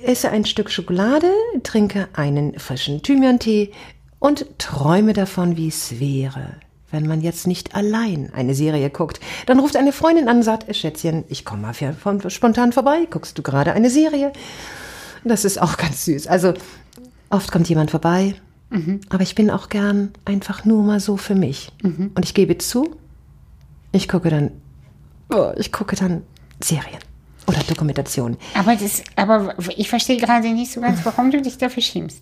esse ein Stück Schokolade, trinke einen frischen Thymian-Tee und träume davon, wie es wäre, wenn man jetzt nicht allein eine Serie guckt. Dann ruft eine Freundin an und sagt, Schätzchen, ich komme mal von, spontan vorbei, guckst du gerade eine Serie? Das ist auch ganz süß. Also oft kommt jemand vorbei, aber ich bin auch gern einfach nur mal so für mich. Und ich gebe zu, ich gucke dann, oh, ich gucke dann Serien oder Dokumentationen. Aber, das, aber ich verstehe gerade nicht so ganz, warum du dich dafür schämst.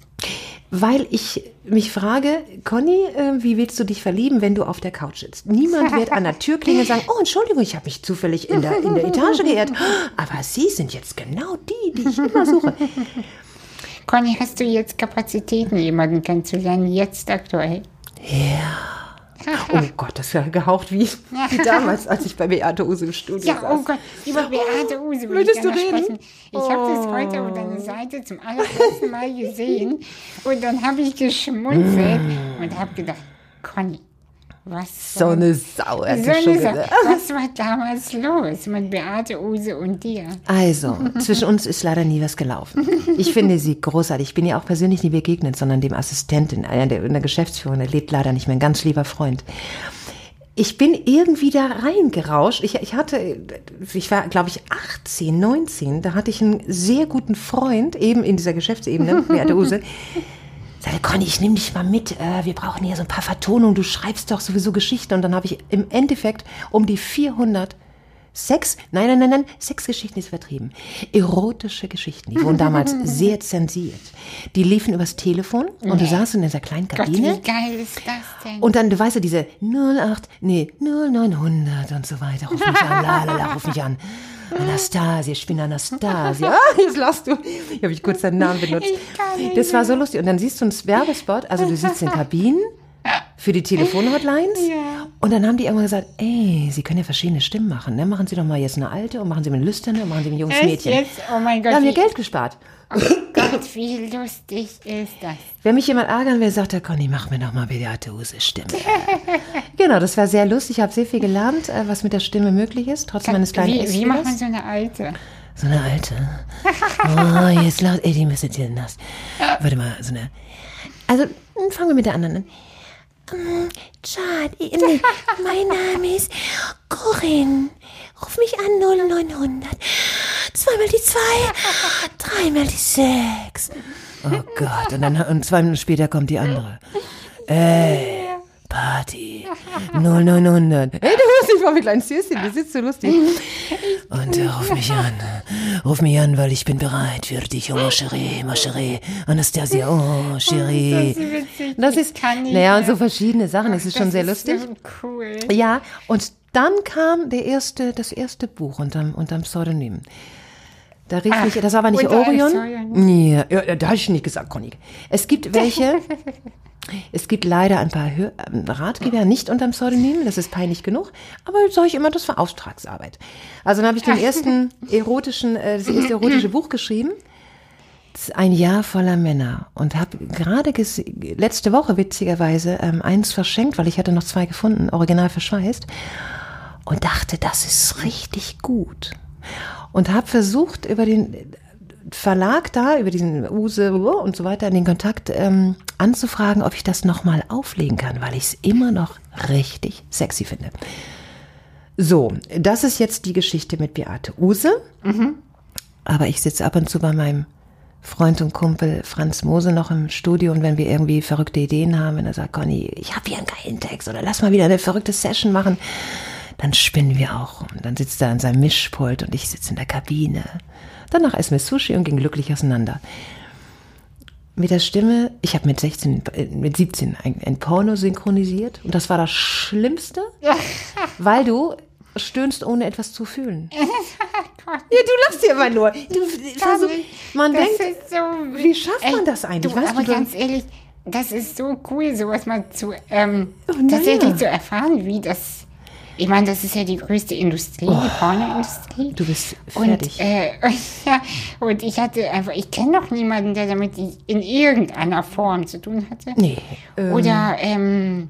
Weil ich mich frage, Conny, äh, wie willst du dich verlieben, wenn du auf der Couch sitzt? Niemand wird an der Tür klingeln und sagen, oh, Entschuldigung, ich habe mich zufällig in der, in der Etage geirrt. Aber Sie sind jetzt genau die, die ich immer suche. Conny, hast du jetzt Kapazitäten, jemanden kennenzulernen, jetzt aktuell? Oh Gott, das ist ja gehaucht wie, wie damals, als ich bei Beate Use im Studio Ja, oh saß. Gott, über Beate Use will Möchtest ich gerne reden? sprechen. Ich habe das heute auf deiner Seite zum allerersten Mal gesehen und dann habe ich geschmunzelt und habe gedacht, Conny, was So eine Sau, hat so schon eine Sa- gesagt. was war damals los mit Beate Use und dir? Also, zwischen uns ist leider nie was gelaufen. Ich finde sie großartig. Ich bin ihr auch persönlich nie begegnet, sondern dem Assistenten, einer der in der Geschäftsführung, der lebt leider nicht mehr, ein ganz lieber Freund. Ich bin irgendwie da reingerauscht. Ich, ich hatte, ich war, glaube ich, 18, 19. Da hatte ich einen sehr guten Freund, eben in dieser Geschäftsebene, Beate Use. Sagte, Conny, ich nehme dich mal mit. Äh, wir brauchen hier so ein paar Vertonungen. Du schreibst doch sowieso Geschichten. Und dann habe ich im Endeffekt um die 400 Sex, nein, nein, nein, nein, Sexgeschichten ist vertrieben. Erotische Geschichten, die wurden damals sehr zensiert. Die liefen übers Telefon und du saßt in dieser kleinen Gott, Kabine. wie geil ist das denn? Und dann, du weißt ja, diese 08, nee, 0900 und so weiter. Ruf mich an, la, la, la, ruf mich an. Anastasia, ich bin Anastasia. Ah, jetzt lachst du. Hier habe ich kurz deinen Namen benutzt. Ich kann nicht Das war so lustig. Und dann siehst du einen Werbespot, also du sitzt in Kabinen für die Telefonhotlines. Ja. Und dann haben die irgendwann gesagt, ey, Sie können ja verschiedene Stimmen machen. Ne? Machen Sie doch mal jetzt eine alte und machen Sie eine lüsterne und machen Sie ein junges Echt Mädchen. jetzt? Oh mein Gott, Da haben wir Geld gespart. oh Gott, wie lustig ist das? Wenn mich jemand ärgern will, sagt er, Conny, mach mir doch mal Beate Use Stimme. genau, das war sehr lustig. Ich habe sehr viel gelernt, äh, was mit der Stimme möglich ist, trotz meines kleinen Wie, wie macht man so eine alte? So eine alte. Oh, jetzt laut. Ey, die müsste dir nass. Warte mal, so eine. Also, fangen wir mit der anderen an. Chad, äh, nee, mein Name ist Corinne. Ruf mich an 0900. Zweimal die zwei, dreimal die sechs. Oh Gott, und dann und zwei Minuten später kommt die andere. Ey, Party. 0900. Ey, du musst nicht mal mit kleinen Süßchen, du sitzt so lustig. Und äh, ruf mich an. Ruf mich an, weil ich bin bereit für dich. Oh, ma chérie, ma chérie. Anastasia, oh, chérie. Das ist witzig. Das ist, kann nicht naja, und so verschiedene Sachen. Es ist schon Das sehr lustig. Cool. Ja, und dann kam der erste, das erste Buch unterm, unterm Pseudonym. Da rief Ach, mich, das war aber nicht Orion. Ja, ja, da habe ich nicht gesagt, Conny. Es gibt welche, es gibt leider ein paar Hör ähm, Ratgeber nicht unterm Pseudonym, das ist peinlich genug, aber sage ich immer, das war Auftragsarbeit. Also dann habe ich den ersten erotischen, äh, das erste erotische Buch geschrieben. Ein Jahr voller Männer und habe gerade letzte Woche witzigerweise ähm, eins verschenkt, weil ich hatte noch zwei gefunden, original verschweißt und dachte, das ist richtig gut und habe versucht über den Verlag da über diesen Use und so weiter den Kontakt ähm, anzufragen, ob ich das nochmal auflegen kann, weil ich es immer noch richtig sexy finde. So, das ist jetzt die Geschichte mit Beate Use. Aber ich sitze ab und zu bei meinem Freund und Kumpel Franz Mose noch im Studio und wenn wir irgendwie verrückte Ideen haben, wenn er sagt, Conny, ich habe hier einen geilen Text oder lass mal wieder eine verrückte Session machen, dann spinnen wir auch rum. Dann sitzt er an seinem Mischpult und ich sitze in der Kabine. Danach essen wir Sushi und gehen glücklich auseinander. Mit der Stimme, ich habe mit 16, äh, mit 17 ein, ein Porno synchronisiert und das war das Schlimmste, weil du stöhnst, ohne etwas zu fühlen. Ja, du lachst ja immer nur. Du, versuch, man Das denkt, ist so, wie schafft man Ey, das eigentlich? Du, Weißt aber du, ganz ehrlich, das ist so cool, sowas mal zu ähm, Oh, tatsächlich ja. zu erfahren, wie das. Ich meine, das ist ja die größte Industrie, die Pornoindustrie. Oh. du bist Und, fertig. äh, ja, und ich hatte einfach, ich kenne noch niemanden, der damit in irgendeiner Form zu tun hatte. nee. ähm, Oder ähm,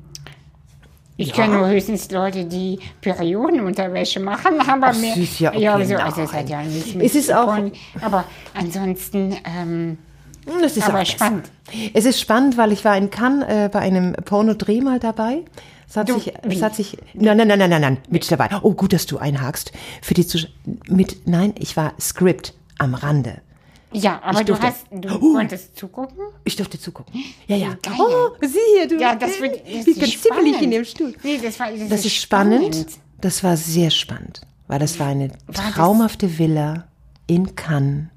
ich kenne nur höchstens Leute, die Periodenunterwäsche machen, aber mehr. süß, ja, okay, ja, so, also das hat ja nichts mit Es ist auch- Porn- Aber ansonsten, ähm, Das ist aber spannend. Es ist spannend, weil ich war in Cannes äh, bei einem Pornodreh mal dabei. Es hat Du, sich, wie? es hat sich, nein, nein, nein, nein, nein, nein, mit dabei. Oh, gut, dass du einhakst. Für die Zusch mit, nein, ich war Script am Rande. Ja, aber du hast, du Uh. konntest zugucken? Ich durfte zugucken. Ja, ja. Geil. Oh, sieh hier, du. Ja, das wird, das ist ziemlich spannend. in dem Stuhl. Nee, das war, das, Das ist spannend. Das war sehr spannend, weil das war eine das- traumhafte Villa in Cannes.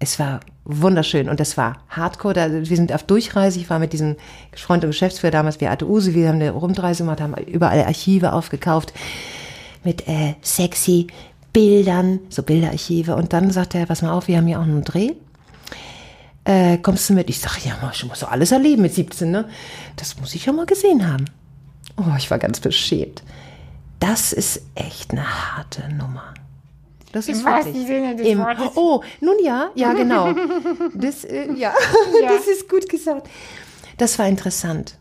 Es war wunderschön und das war Hardcore. Da, wir sind auf Durchreise. Ich war mit diesem Freund und Geschäftsführer damals, Beate Use. Wir haben eine Rundreise gemacht, haben überall Archive aufgekauft mit äh, sexy Bildern, so Bilderarchive. Und dann sagte er, pass mal auf, wir haben hier auch einen Dreh. Äh, kommst du mit? Ich sage, ja, ich muss so alles erleben mit 17, ne? Das muss ich ja mal gesehen haben. Oh, ich war ganz beschämt. Das ist echt eine harte Nummer. Das ist Im wahrsten wirklich. Sinne des Im, Wortes. Oh, nun ja, ja, genau. Das, äh, ja. Ja. das ist gut gesagt. Das war interessant.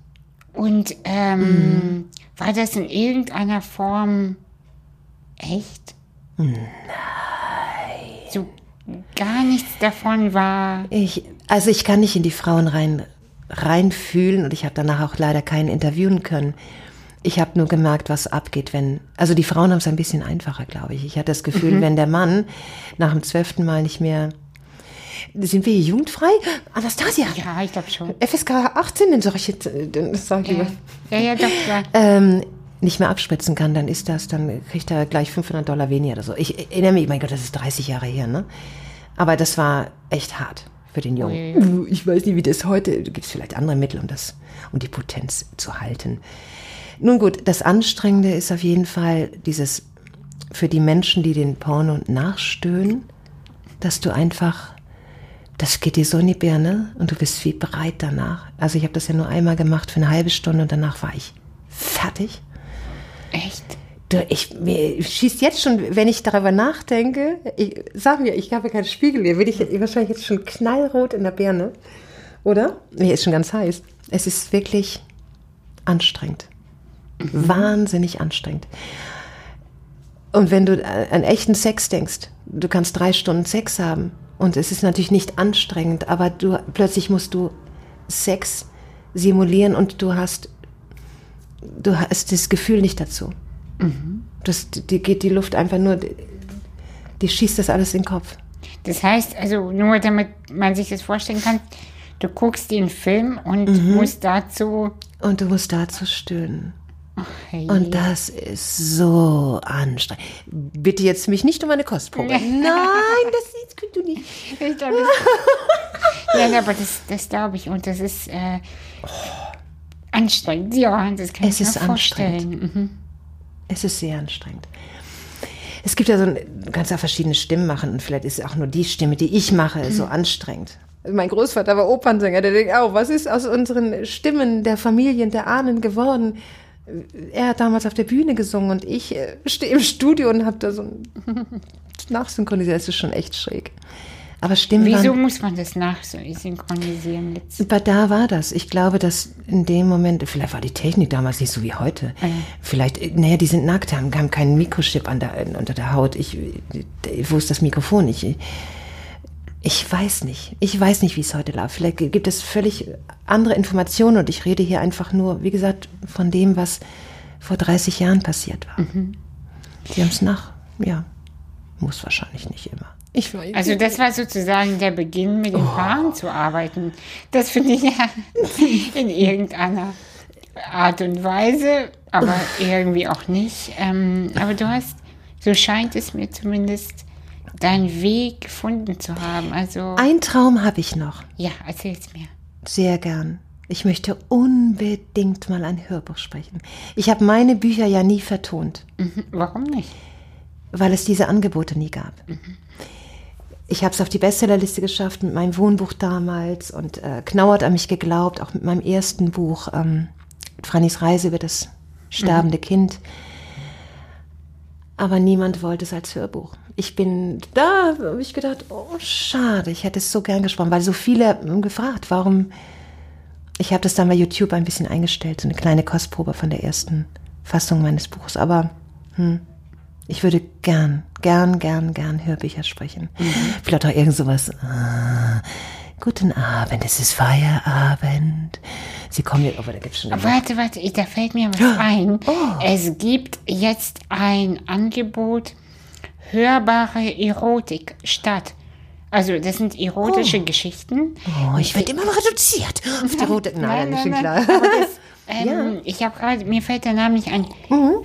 Und ähm, war das in irgendeiner Form echt? Nein. So gar nichts davon war. Ich, also ich kann nicht in die Frauen rein reinfühlen und ich habe danach auch leider keinen interviewen können. Ich habe nur gemerkt, was abgeht, wenn. Also die Frauen haben es ein bisschen einfacher, glaube ich. Ich hatte das Gefühl, wenn der Mann nach dem zwölften Mal nicht mehr. Sind wir hier jugendfrei? Anastasia! Ja, ich glaube schon. FSK 18, dann sag ich jetzt, äh, dann sag ich lieber. Ja, ja, doch, klar. Ähm, nicht mehr abspritzen kann, dann ist das, dann kriegt er gleich 500 Dollar weniger oder so. Ich erinnere mich, mein Gott, das ist 30 Jahre her, ne? Aber das war echt hart für den Jungen. Ich weiß nicht, wie das heute, gibt es vielleicht andere Mittel, um das, um die Potenz zu halten. Nun gut, das Anstrengende ist auf jeden Fall dieses, für die Menschen, die den Porno nachstöhnen, dass du einfach, das geht dir so in die Birne und du bist wie bereit danach. Also ich habe das ja nur einmal gemacht für eine halbe Stunde und danach war ich fertig. Echt? Du, ich, mir schießt jetzt schon, wenn ich darüber nachdenke, ich, sag mir, ich habe keinen Spiegel hier, bin ich wahrscheinlich jetzt schon knallrot in der Birne, oder? Nee, ist schon ganz heiß. Es ist wirklich anstrengend. Wahnsinnig anstrengend. Und wenn du an echten Sex denkst, du kannst drei Stunden Sex haben und es ist natürlich nicht anstrengend, aber du plötzlich musst du Sex simulieren und du hast du hast das Gefühl nicht dazu. Das, dir geht die Luft einfach nur, die schießt das alles in den Kopf. Das heißt, also nur damit man sich das vorstellen kann, du guckst den Film und Mhm. musst dazu. Und du musst dazu stöhnen. Hey, Und das ist so anstrengend. Bitte jetzt mich nicht um eine Kostprobe. Nein, das das könnt du nicht. ich glaub, das, ja, aber das, das glaube ich. Und das ist äh, anstrengend. Ja, das kann Es ich ist mir vorstellen. Mhm. Es ist sehr anstrengend. Es gibt ja so, ein, du kannst ja verschiedene Stimmen machen und vielleicht ist auch nur die Stimme, die ich mache, so anstrengend. Mein Großvater war Opernsänger, der denkt, oh, was ist aus unseren Stimmen der Familien, der Ahnen geworden? Er hat damals auf der Bühne gesungen und ich äh, stehe im Studio und habe da so ein nachsynchronisiert. Das ist schon echt schräg. Aber Stimmen Wieso muss man das nachsynchronisieren jetzt? aber da war das. Ich glaube, dass in dem Moment, vielleicht war die Technik damals nicht so wie heute. Vielleicht, äh, naja, die sind nackt, haben, haben keinen Mikrochip an der, unter der Haut. Ich, äh, wo ist das Mikrofon? Ich, Ich weiß nicht. Ich weiß nicht, wie es heute läuft. Vielleicht gibt es völlig andere Informationen und ich rede hier einfach nur, wie gesagt, von dem, was vor 30 Jahren passiert war. Mhm. Sie haben es nach, ja, muss wahrscheinlich nicht immer. Ich weiß also das war sozusagen der Beginn, mit den oh. Paaren zu arbeiten. Das finde ich ja in irgendeiner Art und Weise, aber irgendwie auch nicht. Ähm, aber du hast, so scheint es mir zumindest, deinen Weg gefunden zu haben. Also Ein Traum habe ich noch. Ja, erzähl's mir. Sehr gern. Ich möchte unbedingt mal ein Hörbuch sprechen. Ich habe meine Bücher ja nie vertont. Mhm. Warum nicht? Weil es diese Angebote nie gab. Mhm. Ich habe es auf die Bestsellerliste geschafft mit meinem Wohnbuch damals und äh, Knau hat an mich geglaubt, auch mit meinem ersten Buch, ähm, Frannys Reise über das sterbende mhm. Kind. Aber niemand wollte es als Hörbuch. Ich bin da, habe ich gedacht, oh schade, ich hätte es so gern gesprochen, weil so viele haben gefragt, warum. Ich habe das dann bei YouTube ein bisschen eingestellt, so eine kleine Kostprobe von der ersten Fassung meines Buchs. Aber hm, ich würde gern, gern, gern, gern Hörbücher sprechen. Mhm. Vielleicht auch irgend sowas. Ah, Guten Abend, es ist Feierabend. Sie kommen jetzt, aber da gibt's schon. Warte, warte, da fällt mir was ein. Oh. Es gibt jetzt ein Angebot hörbare Erotik statt. Also das sind erotische oh. Geschichten. Oh, ich werde immer reduziert auf die Erotik. Nein, nein, nein, nein, klar. Das, ähm, ja. Ich habe gerade, mir fällt der Name nicht ein. Mhm.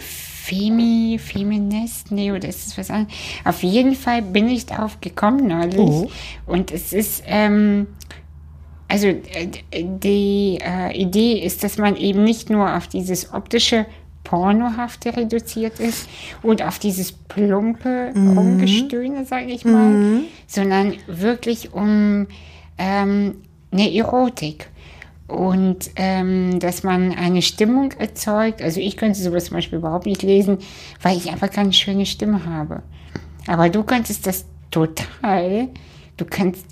Femi, Feminist, nee, oder ist es was anderes? Auf jeden Fall bin ich darauf gekommen neulich. Oh. Und es ist, ähm, also äh, die äh, Idee ist, dass man eben nicht nur auf dieses optische Pornohafte reduziert ist und auf dieses plumpe mhm. Rumgestöhne, sage ich mal, mhm. sondern wirklich um ähm, eine Erotik und ähm, dass man eine Stimmung erzeugt. Also ich könnte sowas zum Beispiel überhaupt nicht lesen, weil ich einfach keine schöne Stimme habe. Aber du könntest das total. Du kannst,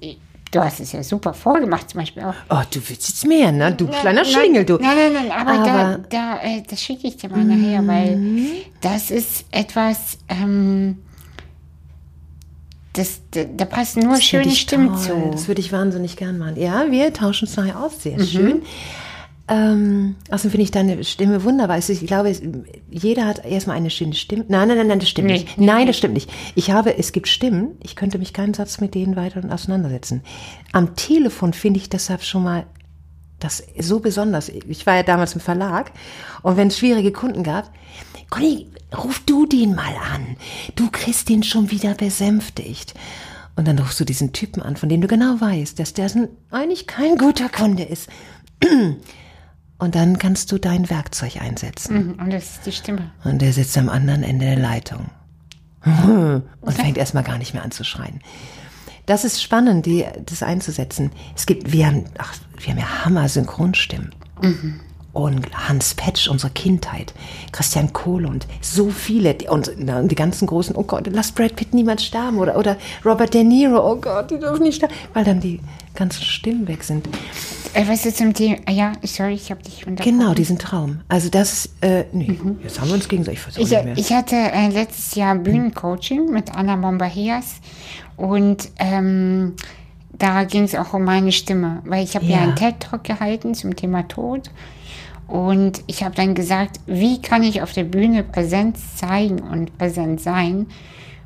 du hast es ja super vorgemacht zum Beispiel auch. Oh, du willst jetzt mehr, ne? Du nein, kleiner Schlingel, du. Nein, nein, nein, aber, aber da, da äh, das schicke ich dir mal nachher, weil mhm. das ist etwas. Ähm, das, da, da passen nur das schöne Stimmen toll. zu. Das würde ich wahnsinnig gern machen. Ja, wir tauschen es nachher aus. Sehr mhm. schön. Ähm, außerdem finde ich deine Stimme wunderbar. Also ich glaube, jeder hat erstmal eine schöne Stimme. Nein, nein, nein, nein das stimmt nee, nicht. Nein, das stimmt nicht. Ich habe, es gibt Stimmen, ich könnte mich keinen Satz mit denen weiter auseinandersetzen. Am Telefon finde ich deshalb schon mal das so besonders. Ich war ja damals im Verlag und wenn es schwierige Kunden gab, Conny, ruf du den mal an. Du kriegst den schon wieder besänftigt. Und dann rufst du diesen Typen an, von dem du genau weißt, dass der eigentlich kein guter Kunde ist. Und dann kannst du dein Werkzeug einsetzen. Mhm, und das ist die Stimme. Und der sitzt am anderen Ende der Leitung. Und fängt erstmal gar nicht mehr an zu schreien. Das ist spannend, die, das einzusetzen. Es gibt, wir haben, ach, wir haben ja Hammer-Synchronstimmen. Mhm und Hans Petsch, unsere Kindheit, Christian Kohl und so viele und, die ganzen großen, oh Gott, lass Brad Pitt niemand sterben oder, oder Robert De Niro, oh Gott, die dürfen nicht sterben, weil dann die ganzen Stimmen weg sind. Was ist zum Thema? Ja, sorry, ich habe dich unterbrochen. Genau, diesen Traum. Also das, äh, nee, mhm. jetzt haben wir uns gegenseitig versucht. Ich, ich hatte äh, letztes Jahr Bühnencoaching mit Anna Mombahias und ähm, da ging es auch um meine Stimme, weil ich habe ja. ja einen TED-Talk gehalten zum Thema Tod und ich habe dann gesagt, wie kann ich auf der Bühne Präsenz zeigen und präsent sein,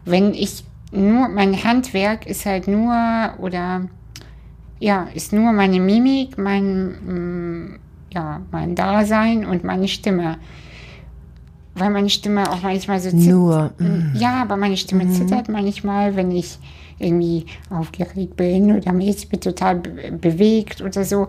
wenn ich nur, mein Handwerk ist halt nur, oder ja, ist nur meine Mimik, mein, mm, ja, mein Dasein und meine Stimme. Weil meine Stimme auch manchmal so zittert. Nur. Mm. Ja, aber meine Stimme mhm. zittert manchmal, wenn ich irgendwie aufgeregt bin oder mich total bewegt oder so.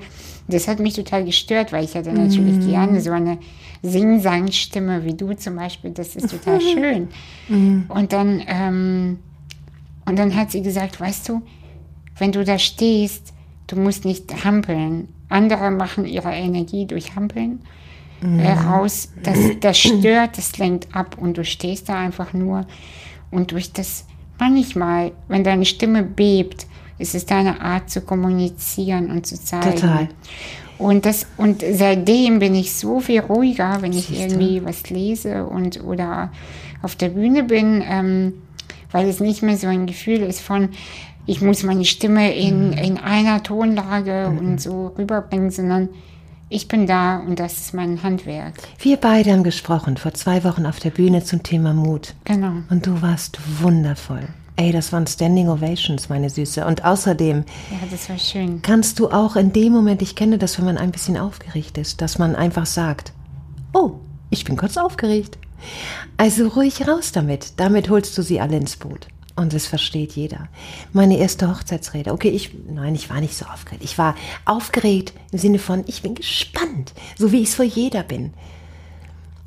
Das hat mich total gestört, weil ich hatte natürlich mm. gerne so eine Sing-Sang-Stimme wie du zum Beispiel. Das ist total schön. Mm. Und dann, ähm, und dann hat sie gesagt, weißt du, wenn du da stehst, du musst nicht hampeln. Andere machen ihre Energie durch Hampeln mm. raus. Das, das stört, das lenkt ab und du stehst da einfach nur. Und durch das manchmal, wenn deine Stimme bebt, ist es deine Art zu kommunizieren und zu zeigen. Total. Und, das, und seitdem bin ich so viel ruhiger, wenn ich irgendwie was lese und oder auf der Bühne bin, ähm, weil es nicht mehr so ein Gefühl ist von, ich muss meine Stimme in, in einer Tonlage und so rüberbringen, sondern ich bin da und das ist mein Handwerk. Wir beide haben gesprochen vor zwei Wochen auf der Bühne zum Thema Mut. Genau. Und du warst wundervoll. Ey, das waren Standing Ovations, meine Süße. Und außerdem Ja, das war schön. kannst du auch in dem Moment, ich kenne das, wenn man ein bisschen aufgeregt ist, dass man einfach sagt, oh, ich bin kurz aufgeregt. Also ruhig raus damit. Damit holst du sie alle ins Boot. Und das versteht jeder. Meine erste Hochzeitsrede. Okay, ich, nein, ich war nicht so aufgeregt. Ich war aufgeregt im Sinne von, ich bin gespannt. So wie ich es vor jeder bin.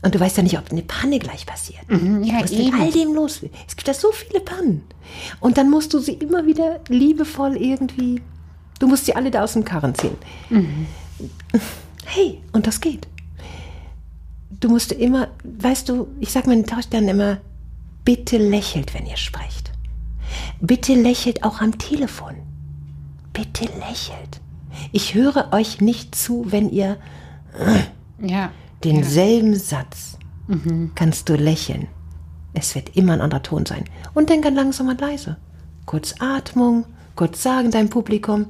Und du weißt ja nicht, ob eine Panne gleich passiert. Mhm, ja, Was mit eben. all dem los? Es gibt da so viele Pannen. Und dann musst du sie immer wieder liebevoll irgendwie, du musst sie alle da aus dem Karren ziehen. Hey, und das geht. Du musst immer, weißt du, ich sag meinen Töchtern immer, bitte lächelt, wenn ihr sprecht. Bitte lächelt auch am Telefon. Bitte lächelt. Ich höre euch nicht zu, wenn ihr Ja. Denselben Satz kannst du lächeln. Es wird immer ein anderer Ton sein. Und denk an langsam und leise. Kurz Atmung, kurz sagen deinem Publikum,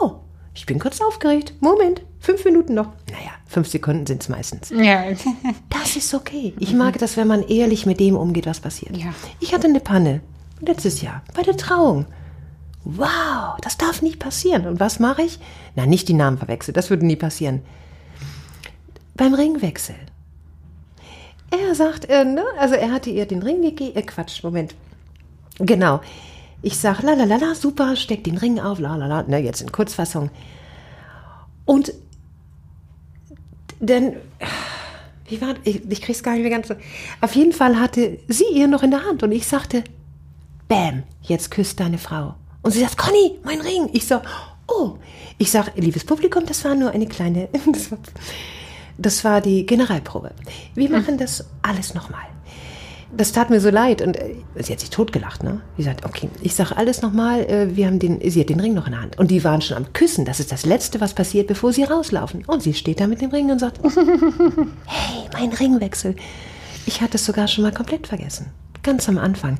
oh, ich bin kurz aufgeregt. Moment, fünf Minuten noch. Naja, fünf Sekunden sind es meistens. Ja. Das ist okay. Ich mag das, wenn man ehrlich mit dem umgeht, was passiert. Ja. Ich hatte eine Panne letztes Jahr bei der Trauung. Wow, das darf nie passieren. Und was mache ich? Na, nicht die Namen verwechseln, das würde nie passieren. Beim Ringwechsel. Er sagt, äh, ne, also er hatte ihr den Ring gegeben. Äh, Quatsch, Moment. Genau. Ich sag, la la la la, super, steck den Ring auf, la la la, ne, jetzt in Kurzfassung. Und dann, wie war, ich, ich krieg's gar nicht mehr ganz so. Auf jeden Fall hatte sie ihr noch in der Hand und ich sagte, Bäm, jetzt küsst deine Frau. Und sie sagt, Conny, mein Ring. Ich so, oh. Ich sag, liebes Publikum, das war nur eine kleine, das war die Generalprobe. Wir machen das alles nochmal. Das tat mir so leid und äh, sie hat sich totgelacht, ne? Sie sagt, okay, ich sag alles nochmal, äh, wir haben den, sie hat den Ring noch in der Hand. Und die waren schon am Küssen. Das ist das Letzte, was passiert, bevor sie rauslaufen. Und sie steht da mit dem Ring und sagt, hey, mein Ringwechsel. Ich hatte es sogar schon mal komplett vergessen. Ganz am Anfang.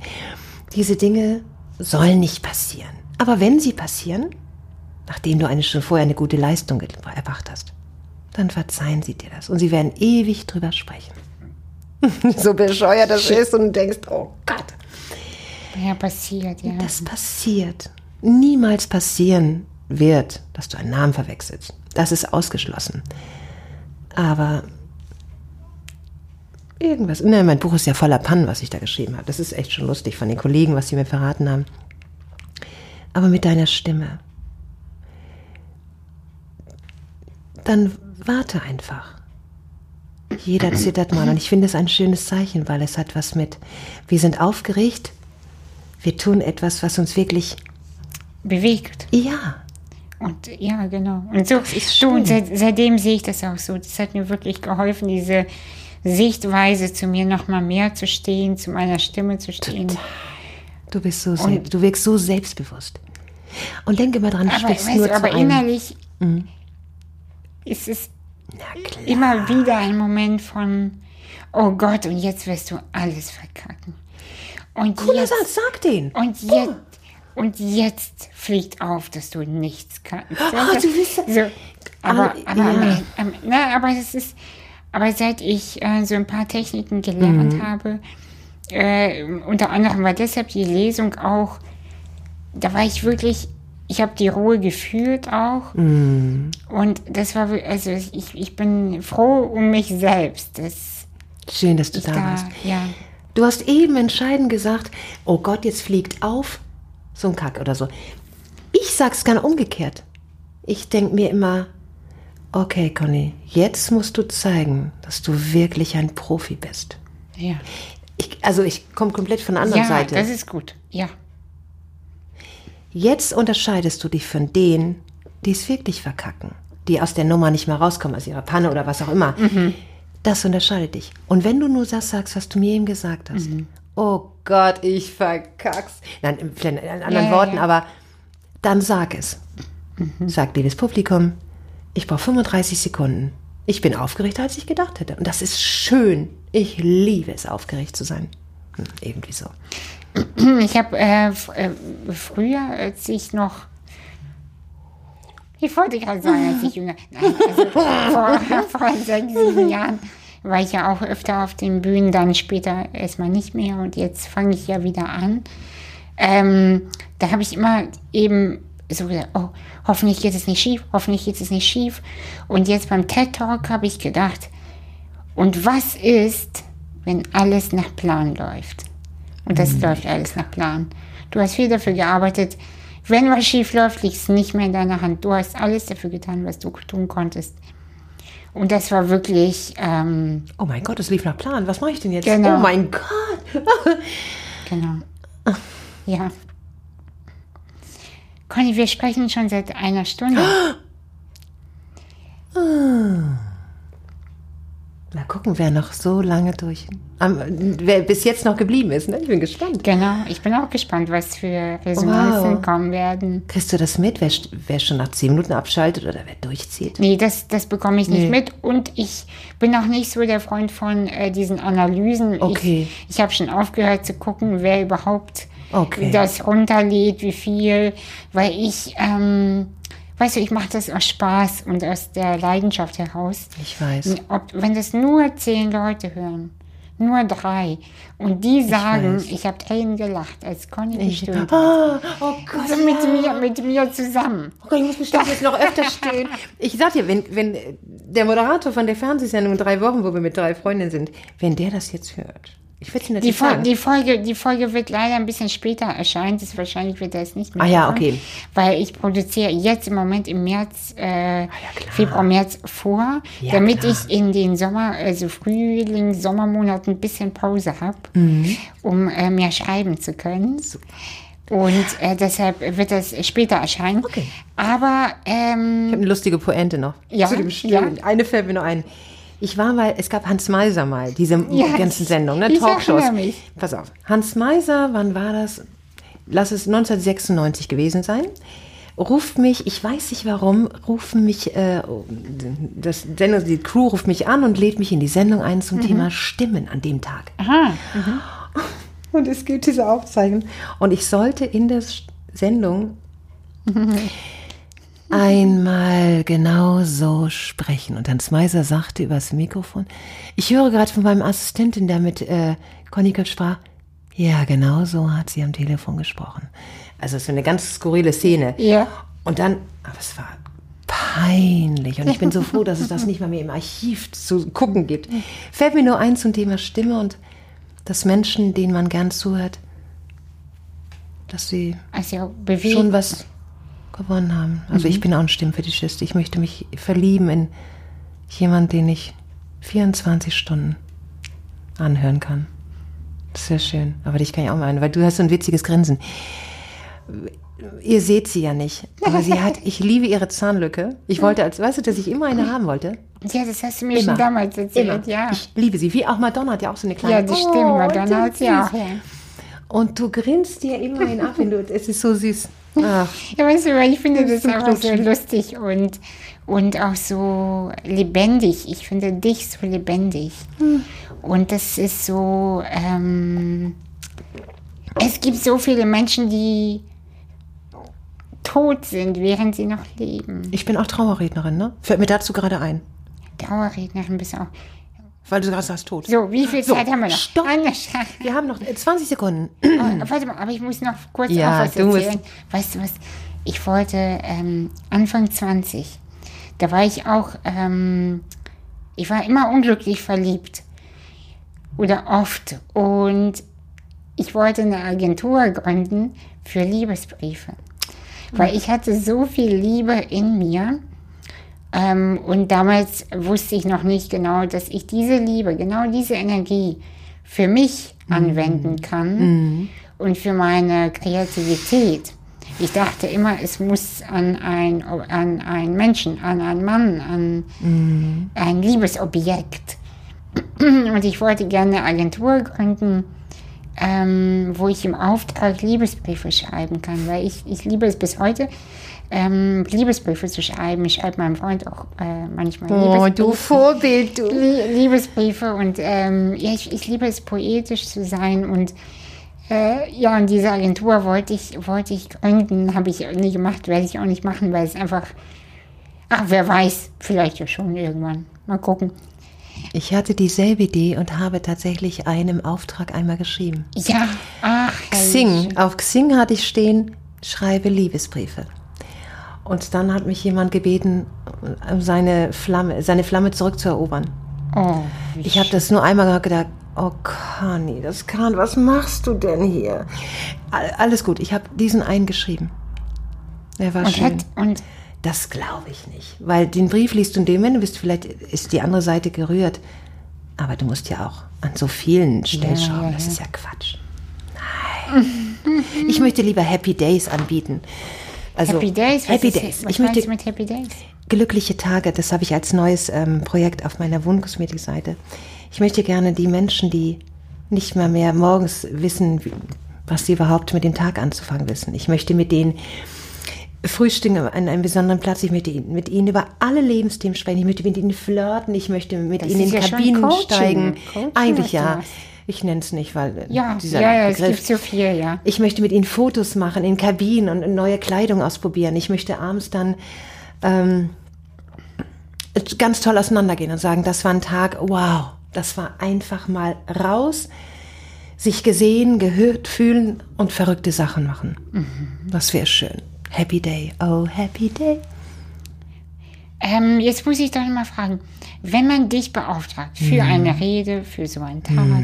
Diese Dinge sollen nicht passieren. Aber wenn sie passieren, nachdem du eine, schon vorher eine gute Leistung erbracht hast, dann verzeihen sie dir das. Und sie werden ewig drüber sprechen. so bescheuert das ist und du denkst, oh Gott. Ja, passiert, ja. Das passiert. Niemals passieren wird, dass du einen Namen verwechselst. Das ist ausgeschlossen. Aber irgendwas. Ne, mein Buch ist ja voller Pannen, was ich da geschrieben habe. Das ist echt schon lustig von den Kollegen, was sie mir verraten haben. Aber mit deiner Stimme. Dann warte einfach. Jeder zittert mal und ich finde es ein schönes Zeichen, weil es hat was mit, wir sind aufgeregt, wir tun etwas, was uns wirklich, Bewegt. ja, Und ja, genau. Und so, ist so und seit, seitdem sehe ich das auch so. Das hat mir wirklich geholfen, diese Sichtweise zu mir noch mal mehr zu stehen, zu meiner Stimme zu stehen. du bist so, selbst, du wirkst so selbstbewusst. Und denke mal dran, du Aber, sprichst weißt nur du, aber zu einem. innerlich ist es klar. immer wieder ein Moment von, oh Gott, und jetzt wirst du alles verkacken. Und Cooler jetzt, Satz, sag den. und jetzt, und jetzt fliegt auf, dass du nichts kannst. Oh, du bist ja- so, aber, Ah, aber, ja. aber, na, aber es ist, aber seit ich äh, so ein paar Techniken gelernt Mhm. habe, äh, unter anderem war deshalb die Lesung auch, da war ich wirklich, ich habe die Ruhe gefühlt auch. Mhm. Und das war, also ich, ich bin froh um mich selbst, dass Schön, dass du da, da, warst. ja, Du hast eben entscheidend gesagt, oh Gott, jetzt fliegt auf, so ein Kack oder so. Ich sag's gerne umgekehrt. Ich denk mir immer, okay, Conny, jetzt musst du zeigen, dass du wirklich ein Profi bist. ja. Ich, also ich komme komplett von der anderen Ja, Seite. das ist gut, ja. Jetzt unterscheidest du dich von denen, die es wirklich verkacken, die aus der Nummer nicht mehr rauskommen, aus ihrer Panne oder was auch immer. Das unterscheidet dich. Und wenn du nur das sagst, was du mir eben gesagt hast, oh Gott, ich verkack's. Nein, in anderen Ja, Worten, ja. aber dann sag es. Sag, liebes Publikum, ich brauche 35 Sekunden. Ich bin aufgeregter, als ich gedacht hätte. Und das ist schön. Ich liebe es, aufgeregt zu sein. Hm, irgendwie so. Ich habe äh, äh, früher, als ich noch. Ich wollte gerade sagen, als ich jünger. Nein, also vor, vor sechs, sieben Jahren war ich ja auch öfter auf den Bühnen, dann später erstmal nicht mehr und jetzt fange ich ja wieder an. Ähm, da habe ich immer eben so gedacht, oh, hoffentlich geht es nicht schief, hoffentlich geht es nicht schief. Und jetzt beim TED Talk habe ich gedacht, und was ist, wenn alles nach Plan läuft? Und das läuft alles nach Plan. Du hast viel dafür gearbeitet. Wenn was schief läuft, liegt es nicht mehr in deiner Hand. Du hast alles dafür getan, was du tun konntest. Und das war wirklich, ähm, Oh mein Gott, es lief nach Plan. Was mache ich denn jetzt? Genau. Oh mein Gott. genau. Ja. Conny, wir sprechen schon seit einer Stunde. Mal gucken, wer noch so lange durch. Am, wer bis jetzt noch geblieben ist. Ne? Ich bin gespannt. Genau. Ich bin auch gespannt, was für Resonanzen Wow. kommen werden. Kriegst du das mit, wer, wer schon nach zehn Minuten abschaltet oder wer durchzieht? Nee, das, das bekomme ich nicht Nee. mit. Und ich bin auch nicht so der Freund von äh, diesen Analysen. Okay. Ich, ich habe schon aufgehört zu gucken, wer überhaupt Okay. das runterlädt, wie viel. Weil ich, ähm, weißt du, ich mache das aus Spaß und aus der Leidenschaft heraus. Ich weiß. Ob, wenn das nur zehn Leute hören, nur drei, und die sagen, weiß. ich, habe Tränen gelacht, als Conny Ich, gestöhnt ah, oh Gott. Also mit mir, mit mir zusammen. Oh Gott, ich muss bestimmt jetzt noch öfter stehen. Ich sag dir, wenn, wenn der Moderator von der Fernsehsendung in drei Wochen, wo wir mit drei Freundinnen sind, wenn der das jetzt hört, ich würde ihn Die, Fol die, Folge, die Folge wird leider ein bisschen später erscheinen. Das wahrscheinlich wird er es nicht mehr. Ah ja, okay. Weil ich produziere jetzt im Moment im März, äh, Februar, März vor, Ja, damit klar. ich in den Sommer, also Frühling, Sommermonaten ein bisschen Pause habe, Mhm. um äh, mehr schreiben zu können. Und äh, deshalb wird das später erscheinen. Okay. Aber Ich ähm, habe eine lustige Pointe noch. Ja, Zu dem Stöhnen. Eine fällt mir nur ein. Ich war mal, es gab Hans Meiser mal, diese Ja, ganzen Sendungen, ne? Talkshows. Pass auf. Hans Meiser, wann war das? Lass es 1996 gewesen sein. Ruft mich, ich weiß nicht warum, rufen mich, äh, das Sendung, die Crew ruft mich an und lädt mich in die Sendung ein zum Thema Stimmen an dem Tag. aha, Und es gibt diese Aufzeichnung. Und ich sollte in der Sendung einmal genau so sprechen. Und Hans Meiser sagte übers Mikrofon, ich höre gerade von meinem Assistentin, der mit äh, Köpf sprach, ja, genau so hat sie am Telefon gesprochen. Also es ist eine ganz skurrile Szene. Ja. Und dann, aber es war peinlich. Und ich bin so froh, dass es das nicht mal mehr im Archiv zu gucken gibt. Fällt mir nur ein zum Thema Stimme und dass Menschen, denen man gern zuhört, dass sie also schon was gewonnen haben. Also Mhm. ich bin auch ein Stimmfetischist. Ich möchte mich verlieben in jemanden, den ich 24 Stunden anhören kann. Sehr schön. Aber dich kann ich auch mal ein, weil du hast so ein witziges Grinsen. Ihr seht sie ja nicht, aber sie hat, ich liebe ihre Zahnlücke. Ich wollte als, weißt du, dass ich immer eine haben wollte? Ja, das hast du mir Immer. schon damals erzählt, Immer. ja. Ich liebe sie. Wie auch Madonna hat ja auch so eine kleine. Ja, das stimmt. Oh, Madonna hat sie auch. Ja. Und du grinst dir immerhin ab, wenn du, es ist so süß. Ach, ja, weißt du, weil ich finde Das das einfach so lustig und, und auch so lebendig. Ich finde dich so lebendig. Hm. Und das ist so, ähm, es gibt so viele Menschen, die tot sind, während sie noch leben. ich bin auch Trauerrednerin, ne? Fällt mir dazu gerade ein. Dauerrednerin bist auch. Weil du gerade sagst, tot. So, wie viel So, Zeit haben wir noch? stopp. Wir haben noch äh, 20 Sekunden. Oh, warte mal, aber ich muss noch kurz Ja, auch was du musst- erzählen. Weißt du was? Ich wollte ähm, Anfang 20, da war ich auch, ähm, ich war immer unglücklich verliebt. Oder oft. Und ich wollte eine Agentur gründen für Liebesbriefe. Weil ich hatte so viel Liebe in mir. Ähm, und damals wusste ich noch nicht genau, dass ich diese Liebe, genau diese Energie für mich anwenden kann und für meine Kreativität. Ich dachte immer, es muss an ein, an einen Menschen, an einen Mann, an ein Liebesobjekt. Und ich wollte gerne eine Agentur gründen, ähm, wo ich im Auftrag Liebesbriefe schreiben kann, weil ich, ich liebe es bis heute, ähm, Liebesbriefe zu schreiben. Ich schreibe meinem Freund auch äh, manchmal Oh, du Liebesbriefe. Vorbild, du. Lie- Liebesbriefe und ähm, ja, ich, ich liebe es, poetisch zu sein und äh, ja, und diese Agentur wollte ich, wollte ich gründen, habe ich nie gemacht, werde ich auch nicht machen, weil es einfach, ach, wer weiß, vielleicht ja schon irgendwann. Mal gucken. Ich hatte dieselbe Idee und habe tatsächlich einen Auftrag einmal geschrieben. Ja, ach, Xing. Auf Xing hatte ich stehen, schreibe Liebesbriefe. Und dann hat mich jemand gebeten, seine Flamme, seine Flamme zurückzuerobern. Oh, Ich habe das nur einmal gedacht, oh Conny, das kann, was machst du denn hier? All- Alles gut, ich habe diesen einen geschrieben. Der war und, schön. hat, und Das glaube ich nicht. Weil den Brief liest du in dem Moment, du bist vielleicht ist die andere Seite gerührt. Aber du musst ja auch an so vielen Stellschrauben. ja, Das ja. ist ja Quatsch. Nein. ich möchte lieber Happy Days anbieten. Also, Happy Days? Was Happy ist- Days. Was Ich möchte mit Happy Days? glückliche Tage. Das habe ich als neues ähm, Projekt auf meiner Wohnkosmetikseite. Ich möchte gerne die Menschen, die nicht mehr mehr morgens wissen, wie, was sie überhaupt mit dem Tag anzufangen wissen. Ich möchte mit denen frühstücken an einem besonderen Platz. Ich möchte mit ihnen über alle Lebensthemen sprechen. Ich möchte mit ihnen flirten. Ich möchte mit Das ihnen in ja Kabinen Coaching. steigen. Coaching, Eigentlich ja. machst. Ich nenne es nicht, weil äh, Ja, dieser ja, ja, es Begriff gibt so viel, ja. ich möchte mit ihnen Fotos machen in Kabinen und neue Kleidung ausprobieren. Ich möchte abends dann ähm, ganz toll auseinandergehen und sagen, das war ein Tag, wow, das war einfach mal raus, sich gesehen, gehört fühlen und verrückte Sachen machen. Das wäre schön. Happy Day, oh happy day. Ähm, jetzt muss ich doch mal fragen, wenn man dich beauftragt für Mhm. eine Rede, für so einen Tag,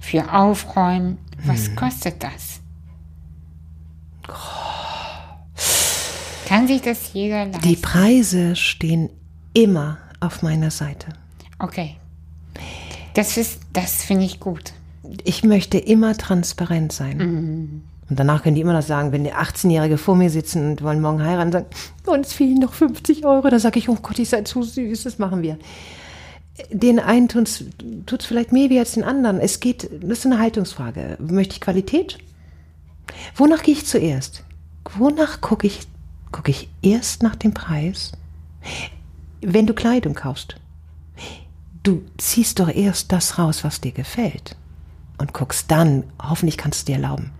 für Aufräumen, was Mhm. kostet das? Kann sich das jeder leisten? Die Preise stehen immer auf meiner Seite. Okay. Das ist, das finde ich gut. ich möchte immer transparent sein. Und danach können die immer noch sagen, wenn die 18-Jährige vor mir sitzen und wollen morgen heiraten, sagen, uns fehlen noch 50 Euro. Da sage ich, oh Gott, ich sei zu süß, das machen wir. Den einen tut es vielleicht mehr wie als den anderen. Es geht, das ist eine Haltungsfrage. Möchte ich Qualität? Wonach gehe ich zuerst? Wonach gucke ich? Gucke ich erst nach dem Preis? Wenn du Kleidung kaufst, du ziehst doch erst das raus, was dir gefällt. Und guckst dann, hoffentlich kannst du dir erlauben.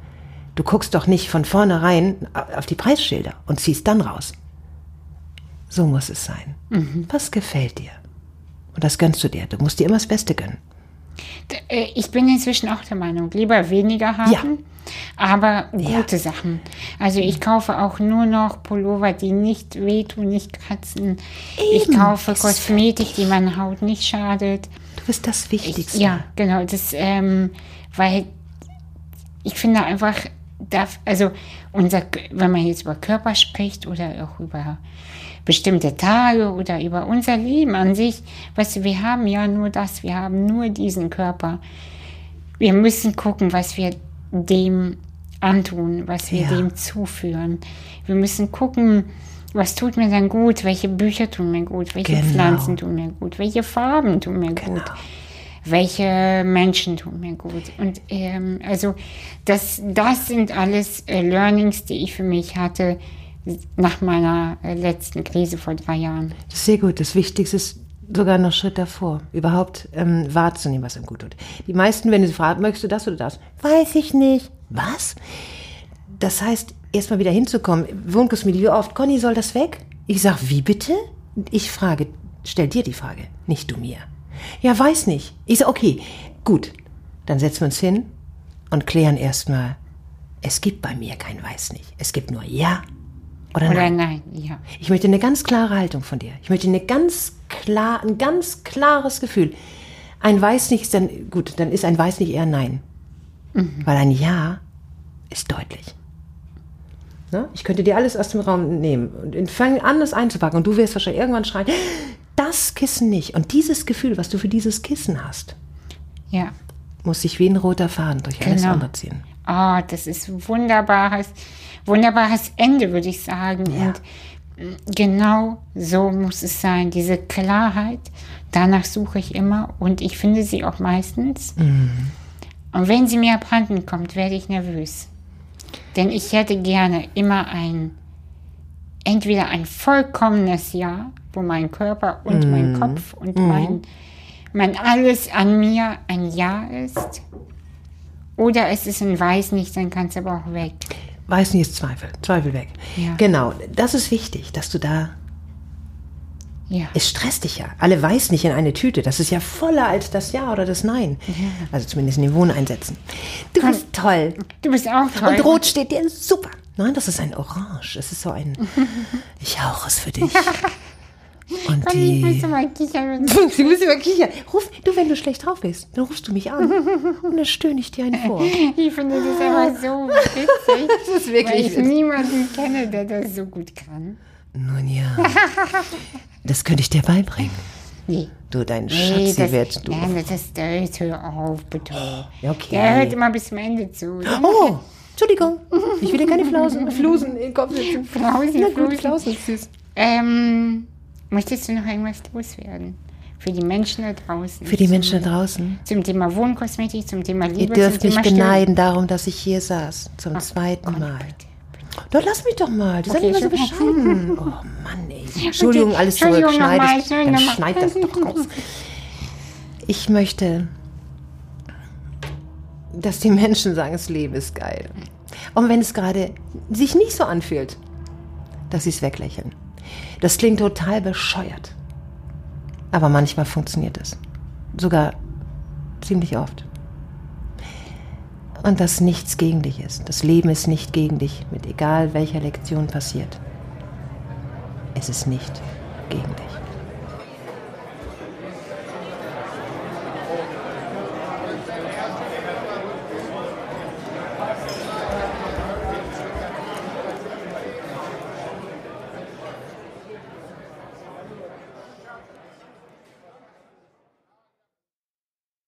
Du guckst doch nicht von vornherein auf die Preisschilder und ziehst dann raus. So muss es sein. Was gefällt dir? Und das gönnst du dir. Du musst dir immer das Beste gönnen. Äh, Ich bin inzwischen auch der Meinung, lieber weniger haben, Ja. aber gute Sachen. Also ich kaufe auch nur noch Pullover, die nicht wehtun, nicht kratzen. Ich Eben. kaufe Es ist Kosmetik, die meiner Haut nicht schadet. Du bist das Wichtigste. Ja, genau. Das, ähm, weil ich finde einfach, darf, also unser, wenn man jetzt über Körper spricht oder auch über bestimmte Tage oder über unser Leben an sich, weißt du, wir haben ja nur das, wir haben nur diesen Körper. Wir müssen gucken, was wir dem antun, was wir Ja. dem zuführen. Wir müssen gucken, was tut mir dann gut, welche Bücher tun mir gut, welche Genau. Pflanzen tun mir gut, welche Farben tun mir gut, welche Menschen tun mir gut. Und ähm, also das, das sind alles äh, Learnings, die ich für mich hatte nach meiner äh, letzten Krise vor drei Jahren. Sehr gut. Das Wichtigste ist sogar noch Schritt davor, überhaupt ähm, wahrzunehmen, was einem gut tut. Die meisten, wenn sie fragen, möchtest du das oder das? Weiß ich nicht. Was? Das heißt, erstmal wieder hinzukommen. Wohnkosmetik, wie oft? Conny, soll das weg? Ich sag, wie bitte? Ich frage, stell dir die Frage, nicht du mir. Ja, weiß nicht. Ich sag, okay, gut. Dann setzen wir uns hin und klären erstmal, es gibt bei mir kein Weiß nicht. Es gibt nur Ja oder, Oder Nein. nein, ja. Ich möchte eine ganz klare Haltung von dir. Ich möchte eine ganz klar, ein ganz klares Gefühl. Ein Weiß nicht ist dann, gut, dann ist ein Weiß nicht eher Nein. Weil ein Ja ist deutlich. Ne? Ich könnte dir alles aus dem Raum nehmen und fangen an, das einzupacken und du wirst wahrscheinlich irgendwann schreien, das Kissen nicht. Und dieses Gefühl, was du für dieses Kissen hast, Ja. muss sich wie ein roter Faden durch alles Genau. andere ziehen. Oh, das ist wunderbares, wunderbares Ende, würde ich sagen. Ja. Und mm, genau so muss es sein. Diese Klarheit, danach suche ich immer und ich finde sie auch meistens. Und wenn sie mir abhanden kommt, werde ich nervös. Denn ich hätte gerne immer ein, entweder ein vollkommenes Ja, wo mein Körper und mein Kopf und mein, mein alles an mir ein Ja ist. Oder es ist ein Weiß nicht, dann kann es aber auch weg. Weiß nicht, ist Zweifel. Zweifel weg. Ja. Genau, das ist wichtig, dass du da. Ja. Es stresst dich ja. Alle weiß nicht in eine Tüte. Das ist ja voller als das Ja oder das Nein. Also zumindest in den Wohneinsätzen. Du bist toll. Du bist auch toll. Und rot steht dir super. Nein, das ist ein Orange. Es ist so ein. Ich hauche es für dich. Und Komm, ich muss die. mal kichern. Du musst immer kichern. Ruf, du, wenn du schlecht drauf bist, dann rufst du mich an. Und dann stöhne ich dir einen vor. Ich finde das aber so witzig. Das ist wirklich weil ich witzig. niemanden kenne, der das so gut kann. Nun ja. Das könnte ich dir beibringen. Nee. Du, dein Nee, Schatzi das, wird. Du. nein, das ist, das hör auf, bitte. Ja, okay. Der hört immer bis zum Ende zu. Oh, Entschuldigung. Ich will dir keine Flausen, Flusen in den Kopf setzen. Flausen, Na gut, Flusen. Flausen süß. Ähm, möchtest du noch irgendwas loswerden? Für die Menschen da draußen. Für die Menschen da draußen. Zum Thema Wohnkosmetik, zum Thema Ihr Liebe, dürft zum mich beneiden darum, dass ich hier saß. Zum zweiten Gott, Mal. bitte. Doch, lass mich doch mal. Die sind Okay, immer so bescheiden. Oh Mann, ey. Entschuldigung, alles zurück. Entschuldigung Schneid, nochmal, es, Entschuldigung dann schneid das doch raus. Ich möchte, dass die Menschen sagen, das Leben ist geil. Und wenn es gerade sich nicht so anfühlt, dass sie es weglächeln. Das klingt total bescheuert. Aber manchmal funktioniert es. Sogar ziemlich oft. Und dass nichts gegen dich ist. Das Leben ist nicht gegen dich, mit egal welcher Lektion passiert. Es ist nicht gegen dich.